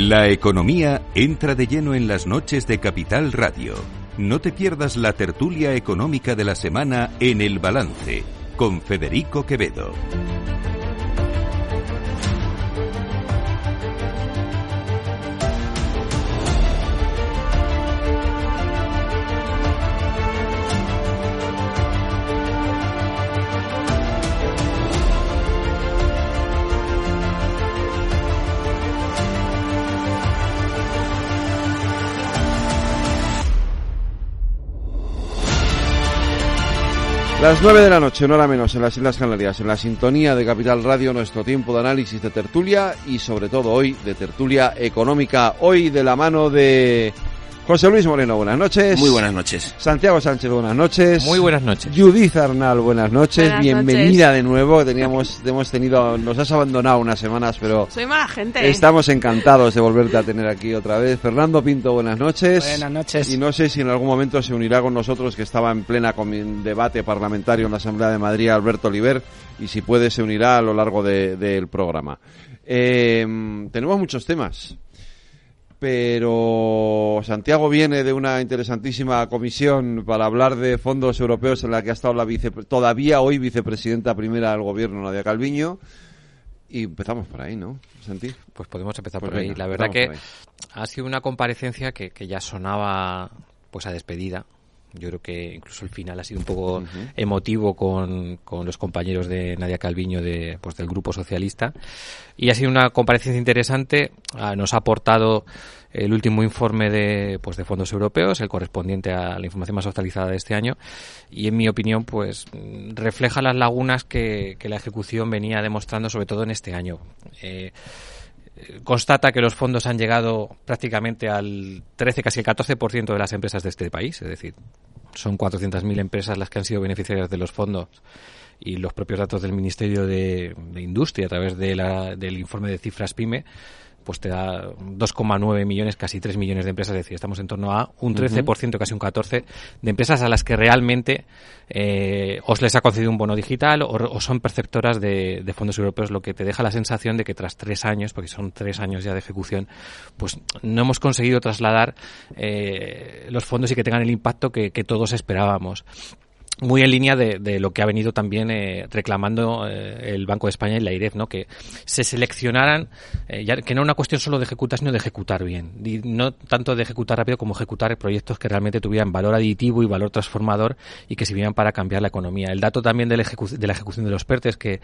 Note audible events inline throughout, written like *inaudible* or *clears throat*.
La economía entra de lleno en las noches de Capital Radio. No te pierdas la tertulia económica de la semana en El Balance con Federico Quevedo. Las nueve de la noche, no hora menos, en las Islas Canarias, en la sintonía de Capital Radio, nuestro tiempo de análisis de tertulia y sobre todo hoy de tertulia económica, hoy de la mano de José Luis Moreno, buenas noches. Muy buenas noches. Santiago Sánchez, buenas noches. Muy buenas noches. Judith Arnal, buenas noches. Buenas Bienvenida noches. de nuevo. Teníamos, hemos tenido, nos has abandonado unas semanas, pero Soy mala gente. estamos encantados de volverte a tener aquí otra vez. Fernando Pinto, buenas noches. Buenas noches. Y no sé si en algún momento se unirá con nosotros, que estaba en plena debate parlamentario en la Asamblea de Madrid, Alberto Oliver, y si puede se unirá a lo largo de- del programa. Eh, tenemos muchos temas, pero Santiago viene de una interesantísima comisión para hablar de fondos europeos en la que ha estado la vice, todavía hoy vicepresidenta primera del gobierno, Nadia Calviño, y empezamos por ahí, ¿no, Santi? Pues podemos empezar Pues por ahí. La verdad que ha sido una comparecencia que, que ya sonaba pues a despedida. Yo creo que incluso el final ha sido un poco emotivo con, con los compañeros de Nadia Calviño de, pues, del Grupo Socialista. Y ha sido una comparecencia interesante. Ah, nos ha aportado el último informe de, pues, de fondos europeos, el correspondiente a la información más actualizada de este año. Y en mi opinión, pues refleja las lagunas que, que la ejecución venía demostrando, sobre todo en este año. Eh, constata que los fondos han llegado prácticamente al 13, casi el 14% de las empresas de este país, es decir, son 400.000 empresas las que han sido beneficiarias de los fondos y los propios datos del Ministerio de, de Industria a través de la- del informe de cifras PYME pues te da 2,9 millones, casi 3 millones de empresas, es decir, estamos en torno a un 13%, casi un 14% de empresas a las que realmente eh, os les ha concedido un bono digital o, o son perceptoras de, de fondos europeos, lo que te deja la sensación de que tras tres años, porque son tres años ya de ejecución, pues no hemos conseguido trasladar eh, los fondos y que tengan el impacto que, que todos esperábamos muy en línea de, de lo que ha venido también eh, reclamando eh, el Banco de España y la IREF, ¿no? que se seleccionaran, eh, ya, que no era una cuestión solo de ejecutar, sino de ejecutar bien. Y no tanto de ejecutar rápido como ejecutar proyectos que realmente tuvieran valor aditivo y valor transformador y que sirvieran para cambiar la economía. El dato también de la, de la ejecución de los PERTES, que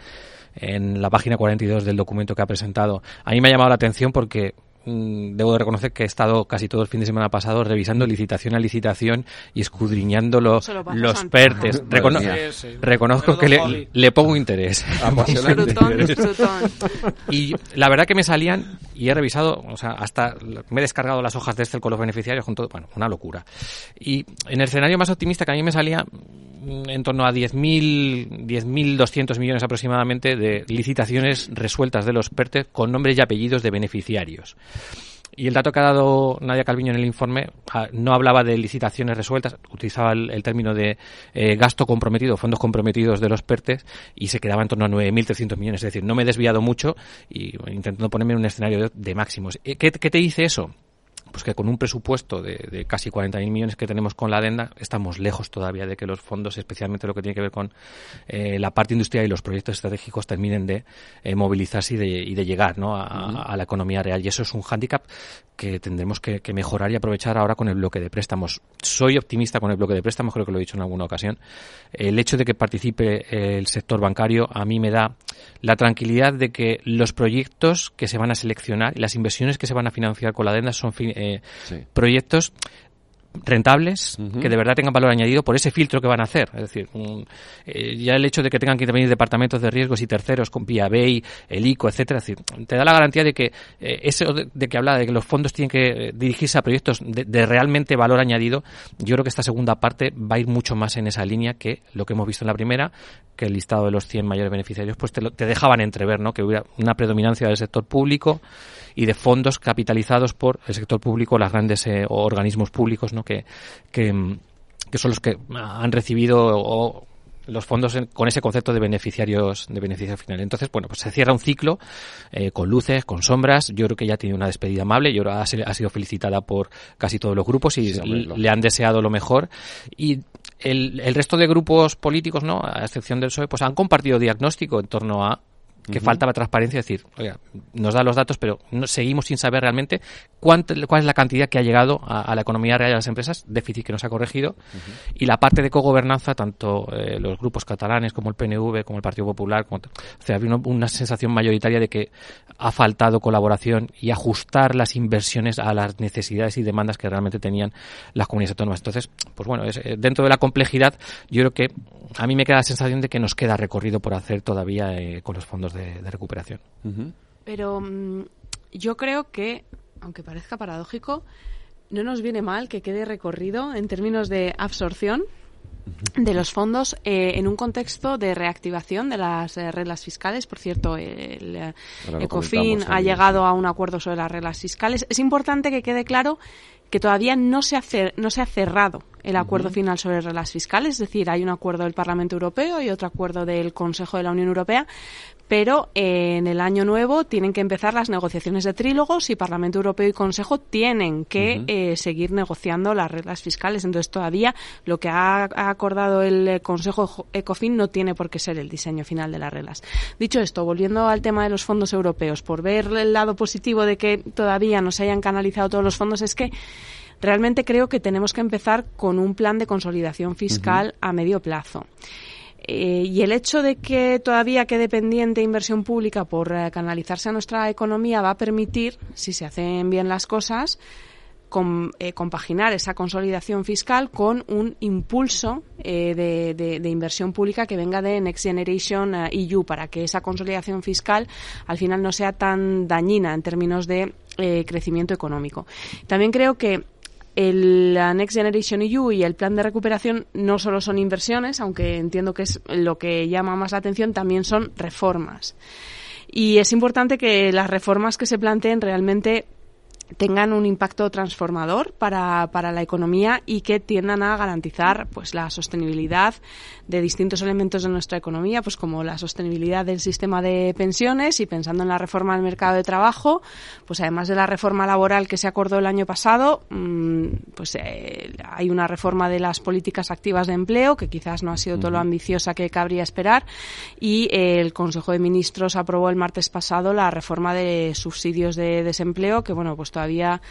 en la página 42 del documento que ha presentado, a mí me ha llamado la atención porque debo de reconocer que he estado casi todo el fin de semana pasado revisando licitación a licitación y escudriñando lo- lo los. PERTES. Recono- reconozco que le, le pongo interés. Disfrutón, disfrutón. *laughs* Y la verdad que me salían, y he revisado, o sea, hasta me he descargado las hojas de Excel con los beneficiarios, junto, bueno, una locura. Y en el escenario más optimista que a mí me salía mm, en torno a 10.000, 10.200 millones aproximadamente de licitaciones resueltas de los PERTES con nombres y apellidos de beneficiarios. Y el dato que ha dado Nadia Calviño en el informe no hablaba de licitaciones resueltas, utilizaba el, término de eh, gasto comprometido, fondos comprometidos de los PERTES, y se quedaba en torno a 9.300 millones. Es decir, no me he desviado mucho y intentando ponerme en un escenario de, de máximos. Eh, ¿Qué, ¿Qué te dice eso? Pues que con un presupuesto de, de casi 40.000 millones que tenemos con la adenda, estamos lejos todavía de que los fondos, especialmente lo que tiene que ver con eh, la parte industrial y los proyectos estratégicos, terminen de eh, movilizarse y de, y de llegar ¿no? a, a la economía real. Y eso es un hándicap que tendremos que, que mejorar y aprovechar ahora con el bloque de préstamos. Soy optimista con el bloque de préstamos, creo que lo he dicho en alguna ocasión. El hecho de que participe el sector bancario a mí me da la tranquilidad de que los proyectos que se van a seleccionar y las inversiones que se van a financiar con la adenda son Sí. proyectos rentables, que de verdad tengan valor añadido por ese filtro que van a hacer. Es decir, eh, ya el hecho de que tengan que intervenir departamentos de riesgos y terceros con vía BEI, el ICO, etcétera, es decir, te da la garantía de que eh, eso de, de que hablaba de que los fondos tienen que eh, dirigirse a proyectos de, de realmente valor añadido, yo creo que esta segunda parte va a ir mucho más en esa línea que lo que hemos visto en la primera, que el listado de los 100 mayores beneficiarios pues te, lo- te dejaban entrever, ¿no? Que hubiera una predominancia del sector público y de fondos capitalizados por el sector público, los grandes eh, organismos públicos, ¿no? Que, que, que son los que han recibido o los fondos con ese concepto de beneficiarios de beneficio final. Entonces, bueno, pues se cierra un ciclo eh, con luces, con sombras. Yo creo que ya tiene una despedida amable. Yo que ha, sido felicitada por casi todos los grupos y le han deseado lo mejor. Y el, el, resto de grupos políticos, ¿no? A excepción del PSOE, pues han compartido diagnóstico en torno a que falta la transparencia, es decir, oiga, nos da los datos, pero no, seguimos sin saber realmente cuánto, cuál es la cantidad que ha llegado a, la economía real de las empresas, déficit que no se ha corregido, y la parte de cogobernanza, tanto eh, los grupos catalanes como el PNV, como el Partido Popular, como, o sea, había una, sensación mayoritaria de que ha faltado colaboración y ajustar las inversiones a las necesidades y demandas que realmente tenían las comunidades autónomas. Entonces, pues bueno, es, eh, dentro de la complejidad, yo creo que a mí me queda la sensación de que nos queda recorrido por hacer todavía eh, con los fondos de, recuperación. Pero mm, yo creo que, aunque parezca paradójico, no nos viene mal que quede recorrido en términos de absorción de los fondos eh, en un contexto de reactivación de las eh, reglas fiscales. Por cierto, el ECOFIN ha llegado a un acuerdo sobre las reglas fiscales. Es importante que quede claro que todavía no se ha, no se ha cerrado el acuerdo final sobre reglas fiscales, es decir, hay un acuerdo del Parlamento Europeo y otro acuerdo del Consejo de la Unión Europea, pero en el año nuevo tienen que empezar las negociaciones de trílogos y Parlamento Europeo y Consejo tienen que eh, seguir negociando las reglas fiscales. Entonces, todavía lo que ha, acordado el eh, Consejo ECOFIN no tiene por qué ser el diseño final de las reglas. Dicho esto, volviendo al tema de los fondos europeos, por ver el lado positivo de que todavía no se hayan canalizado todos los fondos, es que realmente creo que tenemos que empezar con un plan de consolidación fiscal a medio plazo. Eh, y el hecho de que todavía quede pendiente inversión pública por eh, canalizarse a nuestra economía va a permitir, si se hacen bien las cosas, eh, compaginar esa consolidación fiscal con un impulso de, inversión pública que venga de Next Generation EU para que esa consolidación fiscal al final no sea tan dañina en términos de crecimiento económico. También creo que el, la Next Generation EU y el plan de recuperación no solo son inversiones, aunque entiendo que es lo que llama más la atención, también son reformas. Y es importante que las reformas que se planteen realmente tengan un impacto transformador para, para, la economía y que tiendan a garantizar pues la sostenibilidad de distintos elementos de nuestra economía, pues como la sostenibilidad del sistema de pensiones. Y pensando en la reforma del mercado de trabajo, pues además de la reforma laboral que se acordó el año pasado, mm, pues eh, hay una reforma de las políticas activas de empleo que quizás no ha sido todo lo ambiciosa que cabría esperar. Y el Consejo de Ministros aprobó el martes pasado la reforma de subsidios de desempleo que bueno pues todavía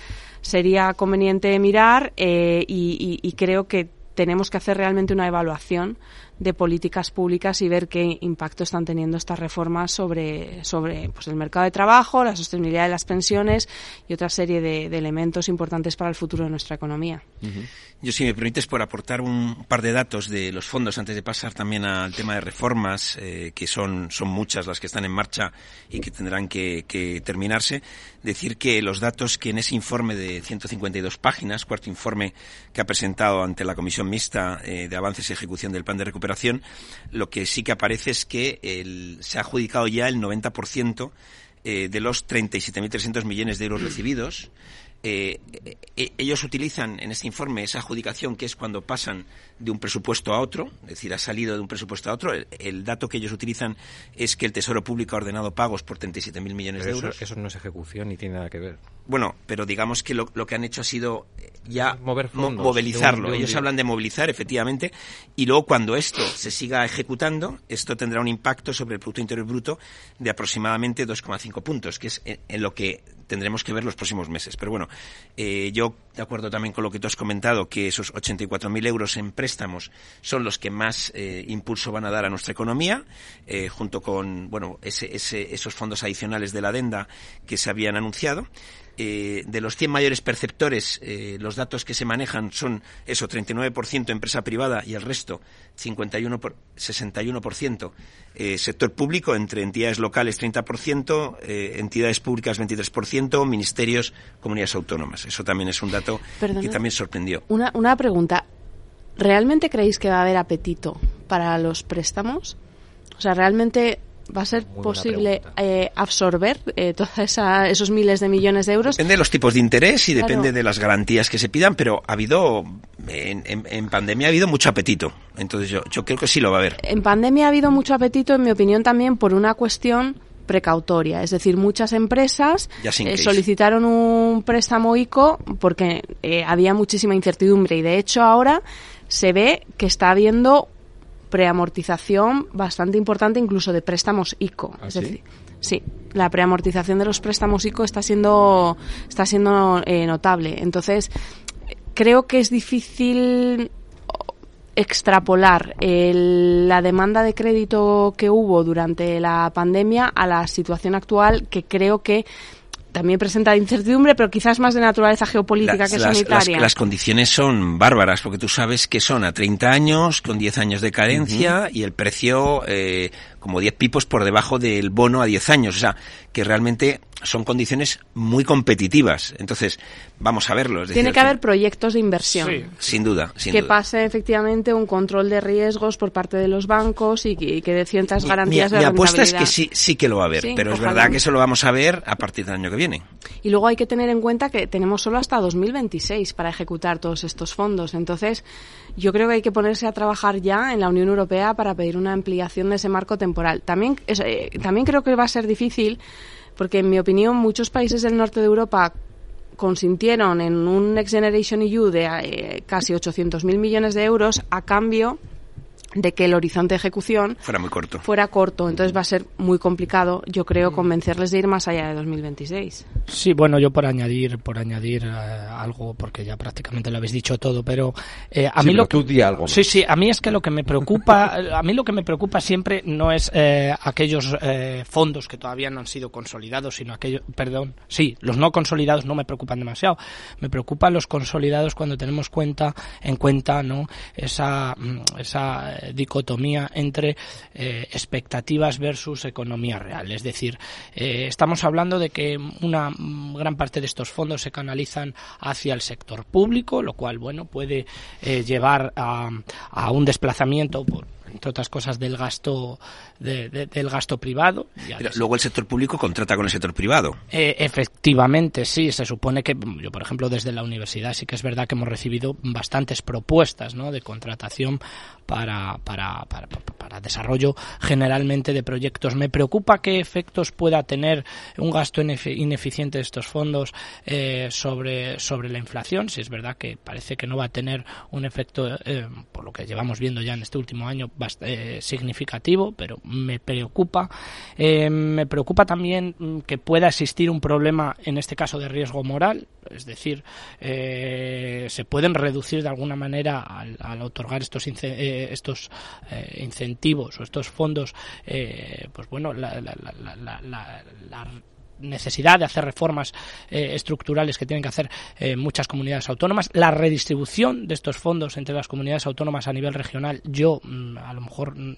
sería conveniente mirar eh, y, creo que tenemos que hacer realmente una evaluación de políticas públicas y ver qué impacto están teniendo estas reformas sobre, sobre pues, el mercado de trabajo, la sostenibilidad de las pensiones y otra serie de, elementos importantes para el futuro de nuestra economía. Yo, si me permites, por aportar un par de datos de los fondos antes de pasar también al tema de reformas, eh, que son, son muchas las que están en marcha y que tendrán que, terminarse, decir que los datos que en ese informe de 152 páginas, cuarto informe que ha presentado ante la Comisión Mixta eh, de Avances y Ejecución del Plan de Recuperación, lo que sí que aparece es que se ha adjudicado ya el 90% eh, de los 37.300 millones de euros recibidos. Eh, eh, ellos utilizan en este informe esa adjudicación que es cuando pasan de un presupuesto a otro, es decir, ha salido de un presupuesto a otro. El, dato que ellos utilizan es que el Tesoro Público ha ordenado pagos por 37.000 millones de euros. Eso no es ejecución ni tiene nada que ver. Bueno, pero digamos que lo, que han hecho ha sido ya movilizarlo. ellos hablan de movilizar, efectivamente, y luego cuando esto se siga ejecutando, esto tendrá un impacto sobre el Producto Interior Bruto de aproximadamente 2,5 puntos, que es en lo que tendremos que ver los próximos meses. Pero bueno, eh, yo, de acuerdo también con lo que tú has comentado, que esos 84.000 euros en préstamos son los que más eh, impulso van a dar a nuestra economía, eh, junto con, bueno, ese, esos fondos adicionales de la adenda que se habían anunciado. Eh, de los 100 mayores perceptores, eh, los datos que se manejan son eso, 39% empresa privada y el resto, 51 por, 61% eh, sector público, entre entidades locales 30%, entidades públicas 23%, ministerios, comunidades autónomas. Eso también es un dato que también sorprendió. Una, una pregunta. ¿Realmente creéis que va a haber apetito para los préstamos? O sea, ¿realmente va a ser posible eh, absorber eh, todos esos miles de millones de euros. Depende de los tipos de interés y depende de las garantías que se pidan, pero ha habido, en, en, pandemia ha habido mucho apetito. Entonces yo, yo creo que sí lo va a haber. En pandemia ha habido mucho apetito, en mi opinión, también por una cuestión precautoria. Es decir, muchas empresas eh, solicitaron un préstamo ICO porque eh, había muchísima incertidumbre y de hecho ahora se ve que está habiendo preamortización bastante importante incluso de préstamos ICO. ¿Ah, es sí? decir, sí, la preamortización de los préstamos ICO está siendo está siendo eh, notable. Entonces, creo que es difícil extrapolar la demanda de crédito que hubo durante la pandemia a la situación actual que creo que también presenta incertidumbre, pero quizás más de naturaleza geopolítica que sanitaria. Las, condiciones son bárbaras, porque tú sabes que son a 30 años, con 10 años de cadencia, y el precio eh, como 10 pipos por debajo del bono a 10 años. O sea, que realmente son condiciones muy competitivas. Entonces, vamos a verlo. Tiene que haber proyectos de inversión. Sí. Sin duda. Sin que pase efectivamente un control de riesgos por parte de los bancos y que, de ciertas garantías mi, de mi apuesta es que sí, sí que lo va a haber, pero es verdad que eso lo vamos a ver a partir del año que viene. Y luego hay que tener en cuenta que tenemos solo hasta 2026 para ejecutar todos estos fondos. Entonces, yo creo que hay que ponerse a trabajar ya en la Unión Europea para pedir una ampliación de ese marco temporal. También, eh, también creo que va a ser difícil porque, en mi opinión, muchos países del norte de Europa consintieron en un Next Generation EU de eh, casi 800.000 millones de euros a cambio de que el horizonte de ejecución fuera muy corto. Fuera corto, entonces va a ser muy complicado, yo creo, convencerles de ir más allá de 2026. Sí, bueno, yo por añadir, por añadir eh, algo, porque ya prácticamente lo habéis dicho todo, pero eh, a mí lo que di algo. Sí, sí, a mí es que lo que me preocupa, *laughs* a mí lo que me preocupa siempre no es eh, aquellos fondos que todavía no han sido consolidados, sino aquellos, perdón, sí, los no consolidados no me preocupan demasiado. Me preocupan los consolidados cuando tenemos cuenta en cuenta, ¿no? Esa mm, esa dicotomía entre eh, expectativas versus economía real. Es decir, eh, estamos hablando de que una gran parte de estos fondos se canalizan hacia el sector público, lo cual, bueno, puede eh, llevar a, a un desplazamiento por entre otras cosas, del gasto del gasto privado. luego el sector público contrata con el sector privado. Eh, efectivamente, sí. Se supone que yo, por ejemplo, desde la universidad sí que es verdad que hemos recibido bastantes propuestas ¿no? de contratación para, para, para, para desarrollo generalmente de proyectos. Me preocupa qué efectos pueda tener un gasto ineficiente de estos fondos eh, sobre, sobre la inflación. Si es verdad que parece que no va a tener un efecto, eh, por lo que llevamos viendo ya en este último año, eh, significativo, pero me preocupa. Eh, me preocupa también mm, que pueda existir un problema, en este caso de riesgo moral, es decir, se pueden reducir de alguna manera al, otorgar estos estos incentivos o estos fondos, pues bueno, la, la, la, la necesidad de hacer reformas eh, estructurales que tienen que hacer eh, muchas comunidades autónomas. La redistribución de estos fondos entre las comunidades autónomas a nivel regional, yo mm, a lo mejor mm,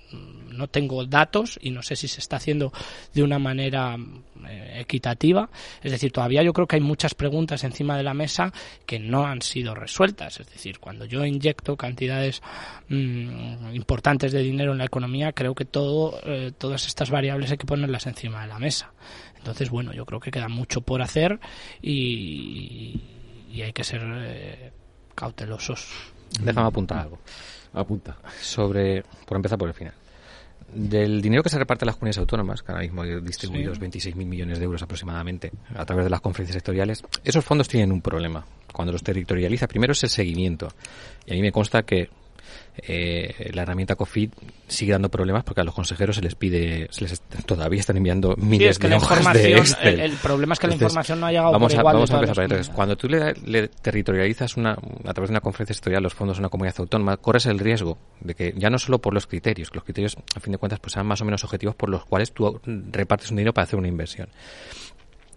no tengo datos y no sé si se está haciendo de una manera eh, equitativa. Es decir, todavía yo creo que hay muchas preguntas encima de la mesa que no han sido resueltas. Es decir, cuando yo inyecto cantidades mm, importantes de dinero en la economía, creo que todo, todas estas variables hay que ponerlas encima de la mesa. Entonces, bueno, yo creo que queda mucho por hacer y, hay que ser eh, cautelosos. Déjame apuntar algo. Apunta. Sobre, por empezar por el final. Del dinero que se reparte a las comunidades autónomas, que ahora mismo hay distribuidos 26.000 millones de euros aproximadamente a través de las conferencias sectoriales, esos fondos tienen un problema. Cuando los territorializa, primero es el seguimiento. Y a mí me consta que eh, la herramienta COFID sigue dando problemas porque a los consejeros se les pide, se les todavía están enviando miles de hojas de Excel. El, problema es que la información no ha llegado vamos por igual a, vamos a empezar. Entonces, cuando tú le, territorializas una, a través de una conferencia sectorial los fondos de una comunidad autónoma, corres el riesgo de que ya no solo por los criterios, que los criterios, a fin de cuentas, pues sean más o menos objetivos por los cuales tú repartes un dinero para hacer una inversión.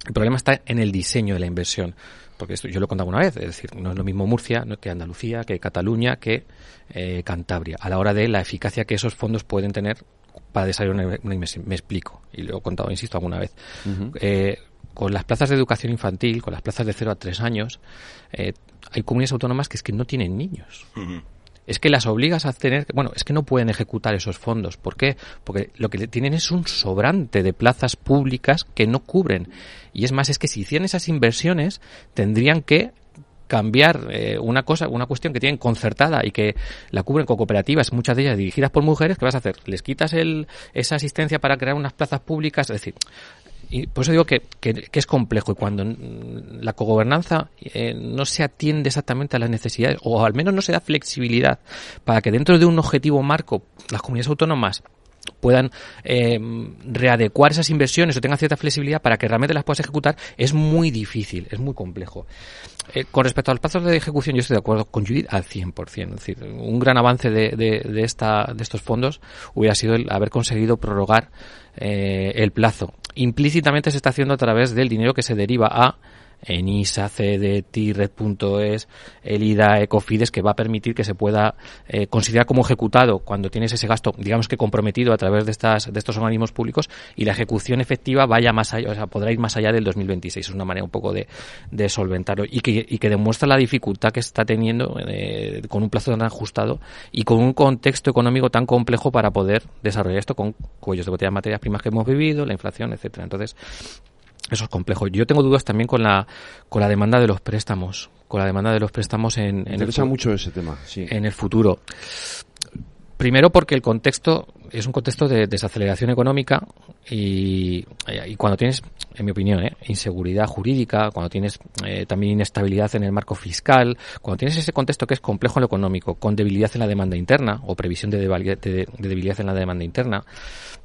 El problema está en el diseño de la inversión porque esto yo lo he contado una vez, es decir, no es lo mismo Murcia que Andalucía, que Cataluña, que eh, Cantabria, a la hora de la eficacia que esos fondos pueden tener para desarrollar una, inversión. Me explico, y lo he contado, insisto, alguna vez. Eh, con las plazas de educación infantil, con las plazas de 0 a 3 años, eh, hay comunidades autónomas que es que no tienen niños es que las obligas a tener, bueno, es que no pueden ejecutar esos fondos. ¿Por qué? Porque lo que tienen es un sobrante de plazas públicas que no cubren. Y es más, es que si hicieran esas inversiones, tendrían que cambiar eh, una cosa, una cuestión que tienen concertada y que la cubren con cooperativas, muchas de ellas dirigidas por mujeres, ¿qué vas a hacer? ¿Les quitas el, esa asistencia para crear unas plazas públicas? Es decir, y por eso digo que, que, es complejo y cuando la cogobernanza eh, no se atiende exactamente a las necesidades o al menos no se da flexibilidad para que dentro de un objetivo marco las comunidades autónomas puedan eh, readecuar esas inversiones o tengan cierta flexibilidad para que realmente las puedas ejecutar es muy difícil, es muy complejo. Eh, con respecto a los plazos de ejecución, yo estoy de acuerdo con Judith al 100%. Es decir, un gran avance de, de, esta, de estos fondos hubiera sido el haber conseguido prorrogar eh, el plazo. Implícitamente se está haciendo a través del dinero que se deriva a ENISA, CDT, Red.es, el IDA, Ecofides, que va a permitir que se pueda eh, considerar como ejecutado cuando tienes ese gasto, digamos que comprometido a través de estas de estos organismos públicos y la ejecución efectiva vaya más allá, o sea, podrá ir más allá del 2026. Es una manera un poco de, de solventarlo y que, y que demuestra la dificultad que está teniendo eh, con un plazo tan ajustado y con un contexto económico tan complejo para poder desarrollar esto con cuellos de botella de materias primas que hemos vivido, la inflación, etcétera. Entonces, eso es complejo. Yo tengo dudas también con la, con la demanda de los préstamos, con la demanda de los préstamos en, en el, mucho ese tema, sí. en el futuro. Primero porque el contexto es un contexto de desaceleración económica y, y cuando tienes, en mi opinión, ¿eh? inseguridad jurídica, cuando tienes eh, también inestabilidad en el marco fiscal, cuando tienes ese contexto que es complejo en lo económico, con debilidad en la demanda interna o previsión de, de debilidad en la demanda interna,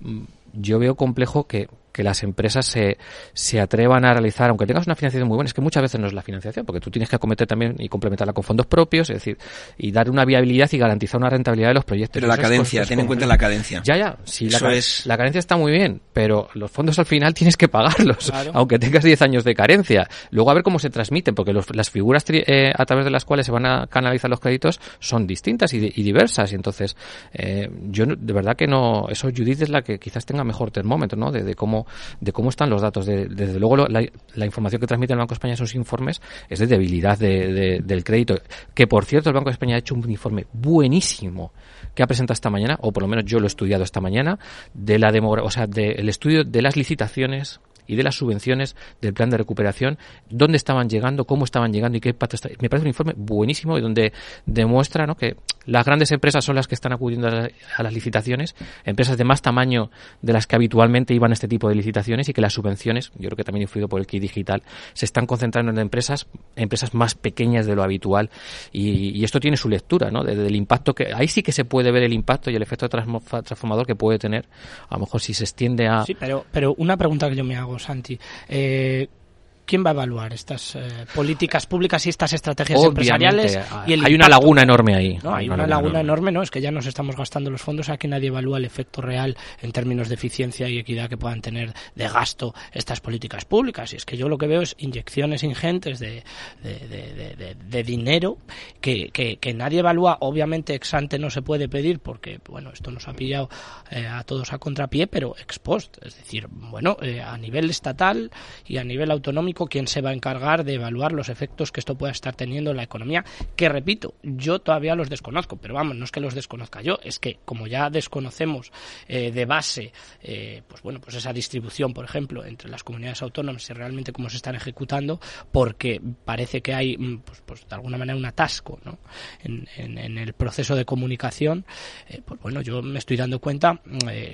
mm, yo veo complejo que que las empresas se, se atrevan a realizar, aunque tengas una financiación muy buena, es que muchas veces no es la financiación, porque tú tienes que acometer también y complementarla con fondos propios, es decir, y dar una viabilidad y garantizar una rentabilidad de los proyectos. Pero la cadencia, ten en cuenta la cadencia. Ya, ya, sí, la, es... la carencia está muy bien, pero los fondos al final tienes que pagarlos, aunque tengas 10 años de carencia. Luego a ver cómo se transmiten, porque las figuras eh, a través de las cuales se van a canalizar los créditos son distintas y, diversas, y entonces eh, yo de verdad que no, eso Judith es la que quizás tenga mejor termómetro, ¿no? de cómo de cómo están los datos. De, desde luego, la, información que transmite el Banco de España en sus informes es de debilidad del crédito. Que, por cierto, el Banco de España ha hecho un informe buenísimo que ha presentado esta mañana, o por lo menos yo lo he estudiado esta mañana, de la o sea, del estudio de las licitaciones y de las subvenciones del plan de recuperación, dónde estaban llegando, cómo estaban llegando y qué impacto está. Me parece un informe buenísimo y donde demuestra ¿no? que las grandes empresas son las que están acudiendo a, las licitaciones, empresas de más tamaño de las que habitualmente iban a este tipo de licitaciones y que las subvenciones, yo creo que también influido por el kit digital, se están concentrando en empresas, empresas más pequeñas de lo habitual y, esto tiene su lectura, ¿no? Del impacto que ahí sí que se puede ver el impacto y el efecto transformador que puede tener, a lo mejor si se extiende a. Sí, pero, pero una pregunta que yo me hago Santi. Eh, ¿Quién va a evaluar estas eh, políticas públicas y estas estrategias empresariales? hay una laguna enorme ahí. No, hay una, laguna enorme. no, es que ya nos estamos gastando los fondos, aquí nadie evalúa el efecto real en términos de eficiencia y equidad que puedan tener de gasto estas políticas públicas. Y es que yo lo que veo es inyecciones ingentes de, de, dinero que, que, nadie evalúa. Obviamente ex ante no se puede pedir porque, bueno, esto nos ha pillado eh, a todos a contrapié, pero ex post. Es decir, bueno, eh, a nivel estatal y a nivel autonómico quién se va a encargar de evaluar los efectos que esto pueda estar teniendo en la economía, que repito, yo todavía los desconozco, pero vamos, no es que los desconozca yo, es que como ya desconocemos eh, de base, eh, pues bueno, pues esa distribución, por ejemplo, entre las comunidades autónomas y realmente cómo se están ejecutando, porque parece que hay, mm, pues, pues de alguna manera un atasco ¿no? en, el proceso de comunicación, eh, pues bueno, yo me estoy dando cuenta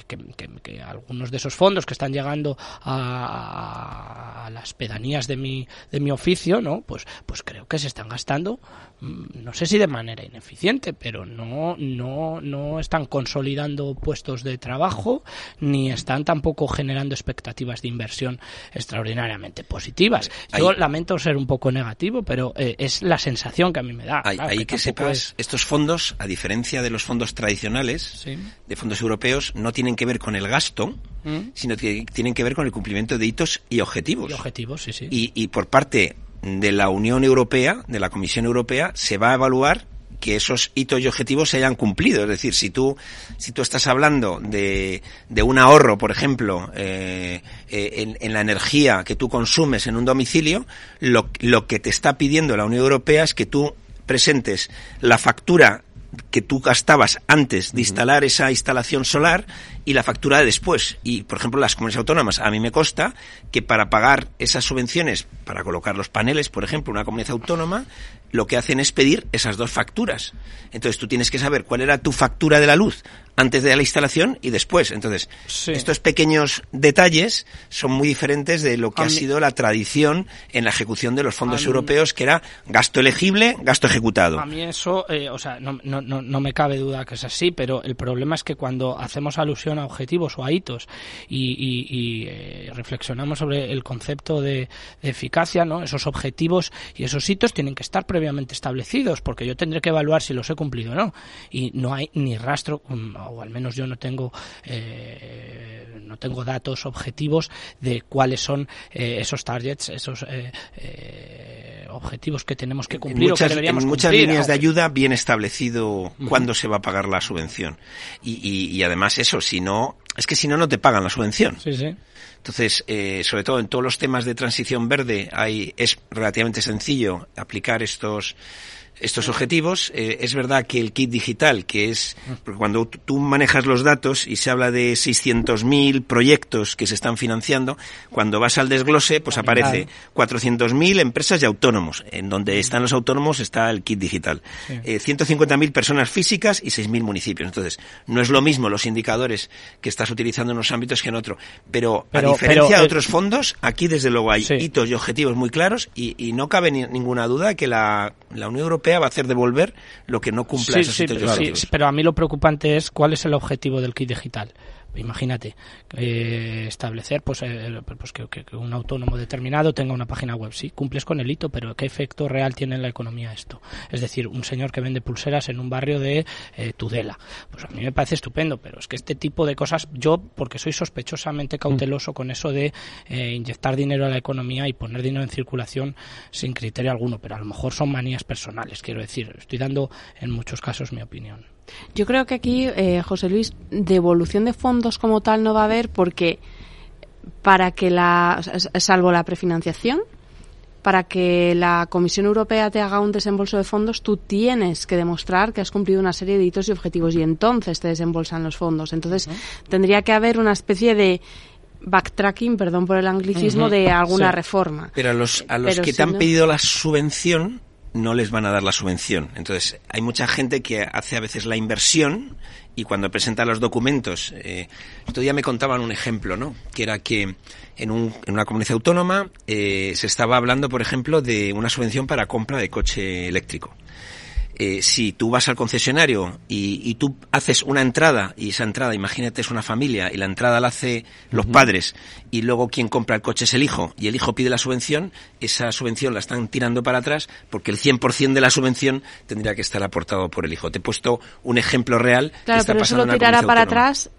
que, algunos de esos fondos que están llegando a las pedanías de mi, de mi oficio, ¿no? Pues, pues creo que se están gastando, mm, no sé si de manera ineficiente, pero no, no, no están consolidando puestos de trabajo, ni están tampoco generando expectativas de inversión extraordinariamente positivas. Yo lamento ser un poco negativo, pero eh, es la sensación que a mí me da. Hay, que, sepas, estos fondos, a diferencia de los fondos tradicionales, de fondos europeos, no tienen que ver con el gasto, ¿Mm? sino que tienen que ver con el cumplimiento de hitos y objetivos. Y objetivos, sí, y, por parte de la Unión Europea, de la Comisión Europea, se va a evaluar que esos hitos y objetivos se hayan cumplido. Es decir, si tú, si tú estás hablando de, de un ahorro, por ejemplo, eh, eh, en, la energía que tú consumes en un domicilio, lo, lo que te está pidiendo la Unión Europea es que tú presentes la factura que tú gastabas antes de instalar esa instalación solar y la factura de después. Y, por ejemplo, las comunidades autónomas, a mí me consta que para pagar esas subvenciones, para colocar los paneles, por ejemplo, una comunidad autónoma, lo que hacen es pedir esas dos facturas. Entonces tú tienes que saber cuál era tu factura de la luz antes de la instalación y después. Entonces, estos pequeños detalles son muy diferentes de lo que ha sido la tradición en la ejecución de los fondos europeos, que era gasto elegible, gasto ejecutado. A mí eso, eh, o sea, no, no, no, me cabe duda que es así, pero el problema es que cuando hacemos alusión a objetivos o a hitos y, eh, reflexionamos sobre el concepto de, eficacia, ¿no? Esos objetivos y esos hitos tienen que estar previamente establecidos, porque yo tendré que evaluar si los he cumplido o no. Y no hay ni rastro, mm, o al menos yo no tengo eh, no tengo datos objetivos de cuáles son eh, esos targets, esos eh, objetivos que tenemos que cumplir en muchas, o que deberíamos en muchas líneas de ayuda bien establecido cuándo se va a pagar la subvención. Y, y, además eso si no es que si no no te pagan la subvención. Sí, sí. Entonces, sobre todo en todos los temas de transición verde, hay, es relativamente sencillo aplicar estos, estos objetivos. Eh, es verdad que el kit digital, que es cuando tú manejas los datos y se habla de 600.000 proyectos que se están financiando, cuando vas al desglose, pues aparece 400.000 empresas y autónomos. En donde están los autónomos está el kit digital. 150.000 eh, personas físicas y 6.000 municipios. Entonces, no es lo mismo los indicadores que estás utilizando en unos ámbitos que en otro. Pero, a diferencia de otros fondos, aquí desde luego hay hitos y objetivos muy claros y, no cabe ninguna duda que la, la Unión Europea va a hacer devolver lo que no cumpla esos sí, pero a mí lo preocupante es cuál es el objetivo del kit digital. Imagínate, eh, establecer pues, eh, pues que, un autónomo determinado tenga una página web. Sí, cumples con el hito, pero ¿qué efecto real tiene en la economía esto? Es decir, un señor que vende pulseras en un barrio de eh, Tudela. Pues a mí me parece estupendo, pero es que este tipo de cosas, yo, porque soy sospechosamente cauteloso con eso de inyectar dinero a la economía y poner dinero en circulación sin criterio alguno, pero a lo mejor son manías personales, quiero decir. Estoy dando en muchos casos mi opinión. Yo creo que aquí, eh, José Luis, devolución de fondos como tal no va a haber porque para que la, salvo la prefinanciación, para que la Comisión Europea te haga un desembolso de fondos, tú tienes que demostrar que has cumplido una serie de hitos y objetivos y entonces te desembolsan los fondos. Entonces, tendría que haber una especie de backtracking, perdón por el anglicismo, de alguna reforma. Pero a los, a los que te han pedido la subvención, no les van a dar la subvención. Entonces, hay mucha gente que hace a veces la inversión y cuando presenta los documentos, eh, día me contaban un ejemplo, ¿no? Que era que en, un, en una comunidad autónoma eh, se estaba hablando, por ejemplo, de una subvención para compra de coche eléctrico. Eh, si tú vas al concesionario y, tú haces una entrada y esa entrada, imagínate, es una familia y la entrada la hace los padres y luego quien compra el coche es el hijo y el hijo pide la subvención, esa subvención la están tirando para atrás porque el 100% de la subvención tendría que estar aportado por el hijo. Te he puesto un ejemplo real. Claro, está pero eso lo tirará para atrás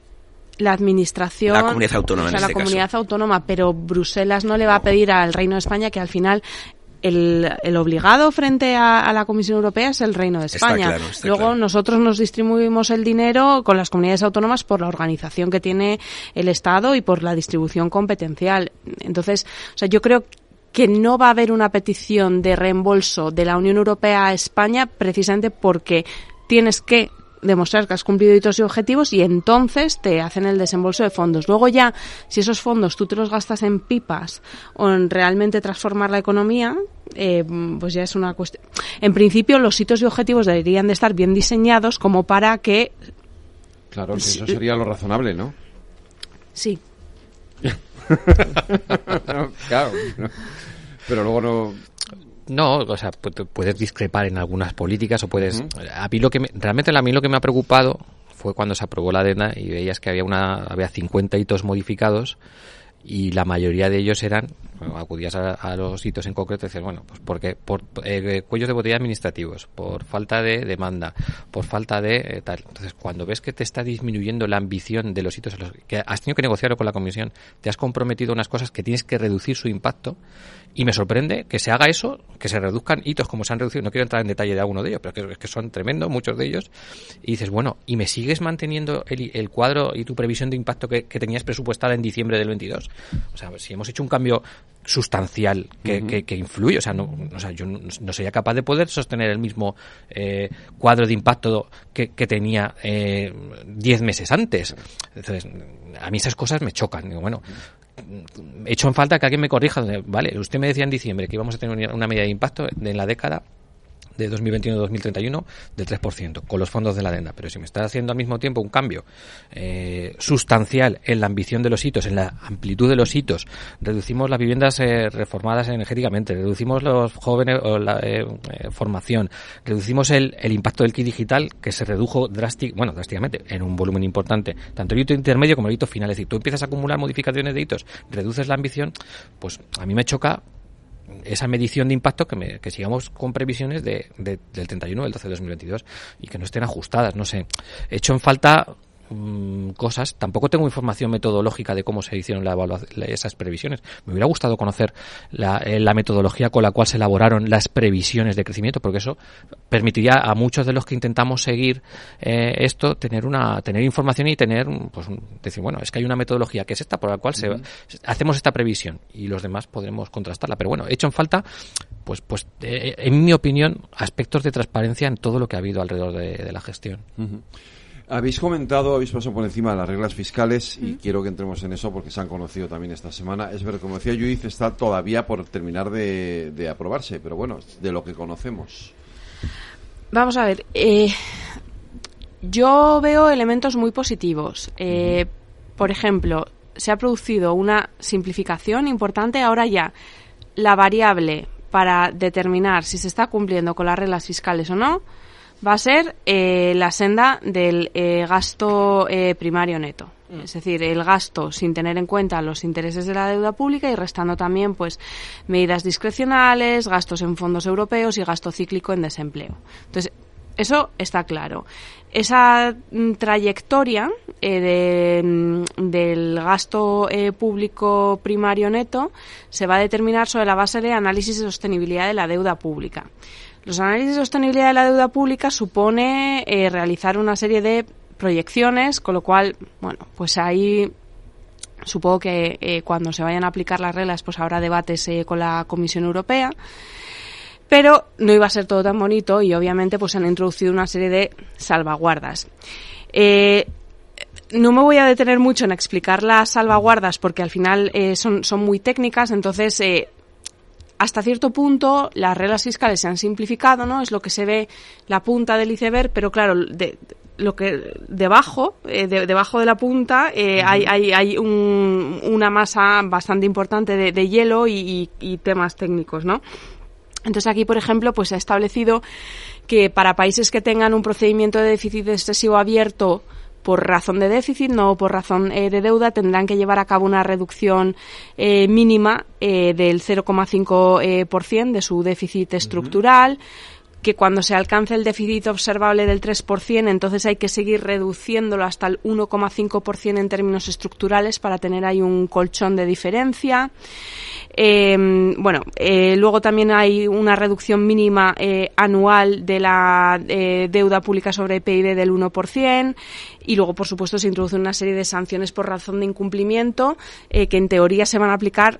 la administración, la comunidad autónoma, o sea, la este comunidad autónoma, pero Bruselas no le va a pedir al Reino de España que al final el, obligado frente a, la Comisión Europea es el Reino de España. Luego nosotros nos distribuimos el dinero con las comunidades autónomas por la organización que tiene el Estado y por la distribución competencial. Entonces, o sea, yo creo que no va a haber una petición de reembolso de la Unión Europea a España precisamente porque tienes que demostrar que has cumplido hitos y objetivos y entonces te hacen el desembolso de fondos. Luego ya, si esos fondos tú te los gastas en pipas o en realmente transformar la economía, eh, pues ya es una cuestión. En principio, los hitos y objetivos deberían de estar bien diseñados como para que... Claro, eso sería lo razonable, ¿no? Sí. *laughs* claro. Pero luego no no, o sea, puedes discrepar en algunas políticas o puedes... A mí lo que realmente a mí lo que me ha preocupado fue cuando se aprobó la ADENA y veías que había una había 50 hitos modificados y la mayoría de ellos eran acudías a, los hitos en concreto y decías, bueno, pues porque por eh, cuellos de botella administrativos, por falta de demanda, por falta de eh, tal. Entonces, cuando ves que te está disminuyendo la ambición de los hitos, los que has tenido que negociarlo con la comisión, te has comprometido unas cosas que tienes que reducir su impacto y me sorprende que se haga eso, que se reduzcan hitos como se han reducido. No quiero entrar en detalle de alguno de ellos, pero que, que son tremendos, muchos de ellos. Y dices, bueno, ¿y me sigues manteniendo el, el cuadro y tu previsión de impacto que, que tenías presupuestada en diciembre del 22? O sea, si hemos hecho un cambio sustancial que, que, influye. O sea, no, o sea, yo no, sería capaz de poder sostener el mismo eh, cuadro de impacto que, que tenía eh, diez meses antes. Entonces, a mí esas cosas me chocan. Digo, bueno, hecho en falta que alguien me corrija. Vale, usted me decía en diciembre que íbamos a tener una medida de impacto en la década de 2021-2031 del 3% con los fondos de la adenda. Pero si me está haciendo al mismo tiempo un cambio eh, sustancial en la ambición de los hitos, en la amplitud de los hitos, reducimos las viviendas eh, reformadas energéticamente, reducimos los jóvenes o la eh, formación, reducimos el, el, impacto del kit digital que se redujo drásticamente, bueno, drásticamente en un volumen importante, tanto el hito intermedio como el hito final. Es decir, tú empiezas a acumular modificaciones de hitos, reduces la ambición, pues a mí me choca esa medición de impacto que, me, que sigamos con previsiones de, del 31 del 12 de 2022 y que no estén ajustadas. No sé, he hecho en falta Mm, cosas. Tampoco tengo información metodológica de cómo se hicieron la esas previsiones. Me hubiera gustado conocer eh, la, metodología con la cual se elaboraron las previsiones de crecimiento, porque eso permitiría a muchos de los que intentamos seguir eh, esto tener una tener información y tener pues decir bueno es que hay una metodología que es esta por la cual se, hacemos esta previsión y los demás podremos contrastarla. Pero bueno, he hecho en falta pues pues eh, en mi opinión aspectos de transparencia en todo lo que ha habido alrededor de, la gestión. Habéis comentado, habéis pasado por encima de las reglas fiscales y quiero que entremos en eso porque se han conocido también esta semana. Es verdad, como decía Judith, está todavía por terminar de, aprobarse, pero bueno, de lo que conocemos. Vamos a ver, eh, yo veo elementos muy positivos. Eh, por ejemplo, se ha producido una simplificación importante. Ahora ya la variable para determinar si se está cumpliendo con las reglas fiscales o no va a ser eh, la senda del eh, gasto eh, primario neto. Mm. Es decir, el gasto sin tener en cuenta los intereses de la deuda pública y restando también pues medidas discrecionales, gastos en fondos europeos y gasto cíclico en desempleo. Entonces, eso está claro. Esa mm, trayectoria mm, del gasto público primario neto se va a determinar sobre la base de análisis de sostenibilidad de la deuda pública. Los análisis de sostenibilidad de la deuda pública supone eh, realizar una serie de proyecciones, con lo cual, bueno, pues ahí supongo que eh, cuando se vayan a aplicar las reglas, pues habrá debates eh, con la Comisión Europea. Pero no iba a ser todo tan bonito y obviamente pues han introducido una serie de salvaguardas. no me voy a detener mucho en explicar las salvaguardas porque al final son muy técnicas, entonces hasta cierto punto las reglas fiscales se han simplificado, ¿no? Es lo que se ve la punta del iceberg, pero claro, de, lo que debajo, eh, debajo de la punta, eh, hay, hay, hay una masa bastante importante de, hielo y, y, temas técnicos, ¿no? Entonces aquí, por ejemplo, pues se ha establecido que para países que tengan un procedimiento de déficit excesivo abierto por razón de déficit, no por razón eh, de deuda, tendrán que llevar a cabo una reducción eh, mínima eh, del 0,5% de su déficit estructural. Que cuando se alcance el déficit observable del 3%, entonces hay que seguir reduciéndolo hasta el 1,5% en términos estructurales para tener ahí un colchón de diferencia. Eh, bueno, eh, luego también hay una reducción mínima eh, anual de la eh, deuda pública sobre PIB del 1% y luego, por supuesto, se introduce una serie de sanciones por razón de incumplimiento que en teoría se van a aplicar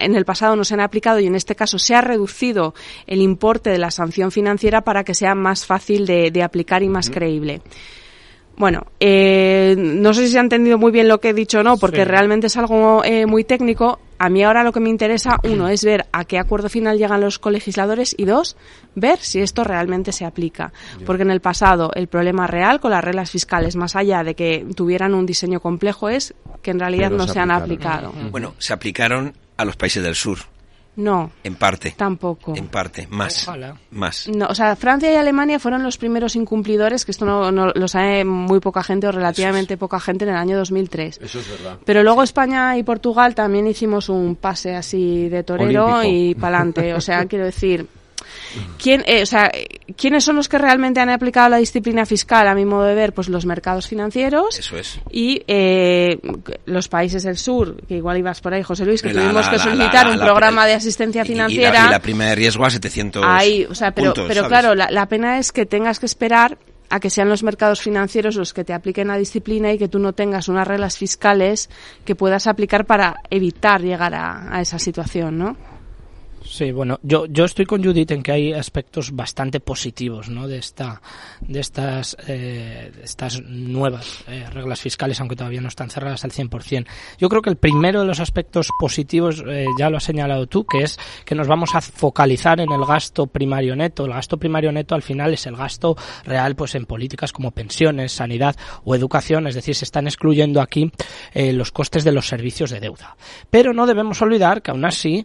en el pasado no se han aplicado y en este caso se ha reducido el importe de la sanción financiera para que sea más fácil de, aplicar y más creíble. Bueno, eh, no sé si se ha entendido muy bien lo que he dicho o no, porque realmente es algo eh, muy técnico. A mí ahora lo que me interesa, *clears throat* uno, es ver a qué acuerdo final llegan los colegisladores y dos, ver si esto realmente se aplica. Porque en el pasado el problema real con las reglas fiscales, más allá de que tuvieran un diseño complejo, es que en realidad no se, han aplicado. Bueno, se aplicaron a los países del sur. No. En parte. Tampoco. En parte, más. Más. No, o sea, Francia y Alemania fueron los primeros incumplidores, que esto no, lo sabe muy poca gente o relativamente poca gente en el año 2003. Eso es verdad. Pero luego España y Portugal también hicimos un pase así de torero y pa'lante. O sea, *laughs* quiero decir, ¿Quién, eh, o sea, ¿Quiénes son los que realmente han aplicado la disciplina fiscal, a mi modo de ver? Pues los mercados financieros. Eso es. Y eh, los países del sur, que igual ibas por ahí, José Luis, que tuvimos que solicitar un programa de asistencia financiera. Y, la, prima de riesgo a 700 ahí, o sea, pero, pero claro, la, pena es que tengas que esperar a que sean los mercados financieros los que te apliquen la disciplina y que tú no tengas unas reglas fiscales que puedas aplicar para evitar llegar a, a esa situación, ¿no? Sí, bueno, yo, yo estoy con Judith en que hay aspectos bastante positivos ¿no? de, esta, de, estas, eh, estas nuevas eh, reglas fiscales, aunque todavía no están cerradas al 100%. Yo creo que el primero de los aspectos positivos, eh, ya lo has señalado tú, que es que nos vamos a focalizar en el gasto primario neto. El gasto primario neto al final es el gasto real pues en políticas como pensiones, sanidad o educación, es decir, se están excluyendo aquí los costes de los servicios de deuda. Pero no debemos olvidar que aún así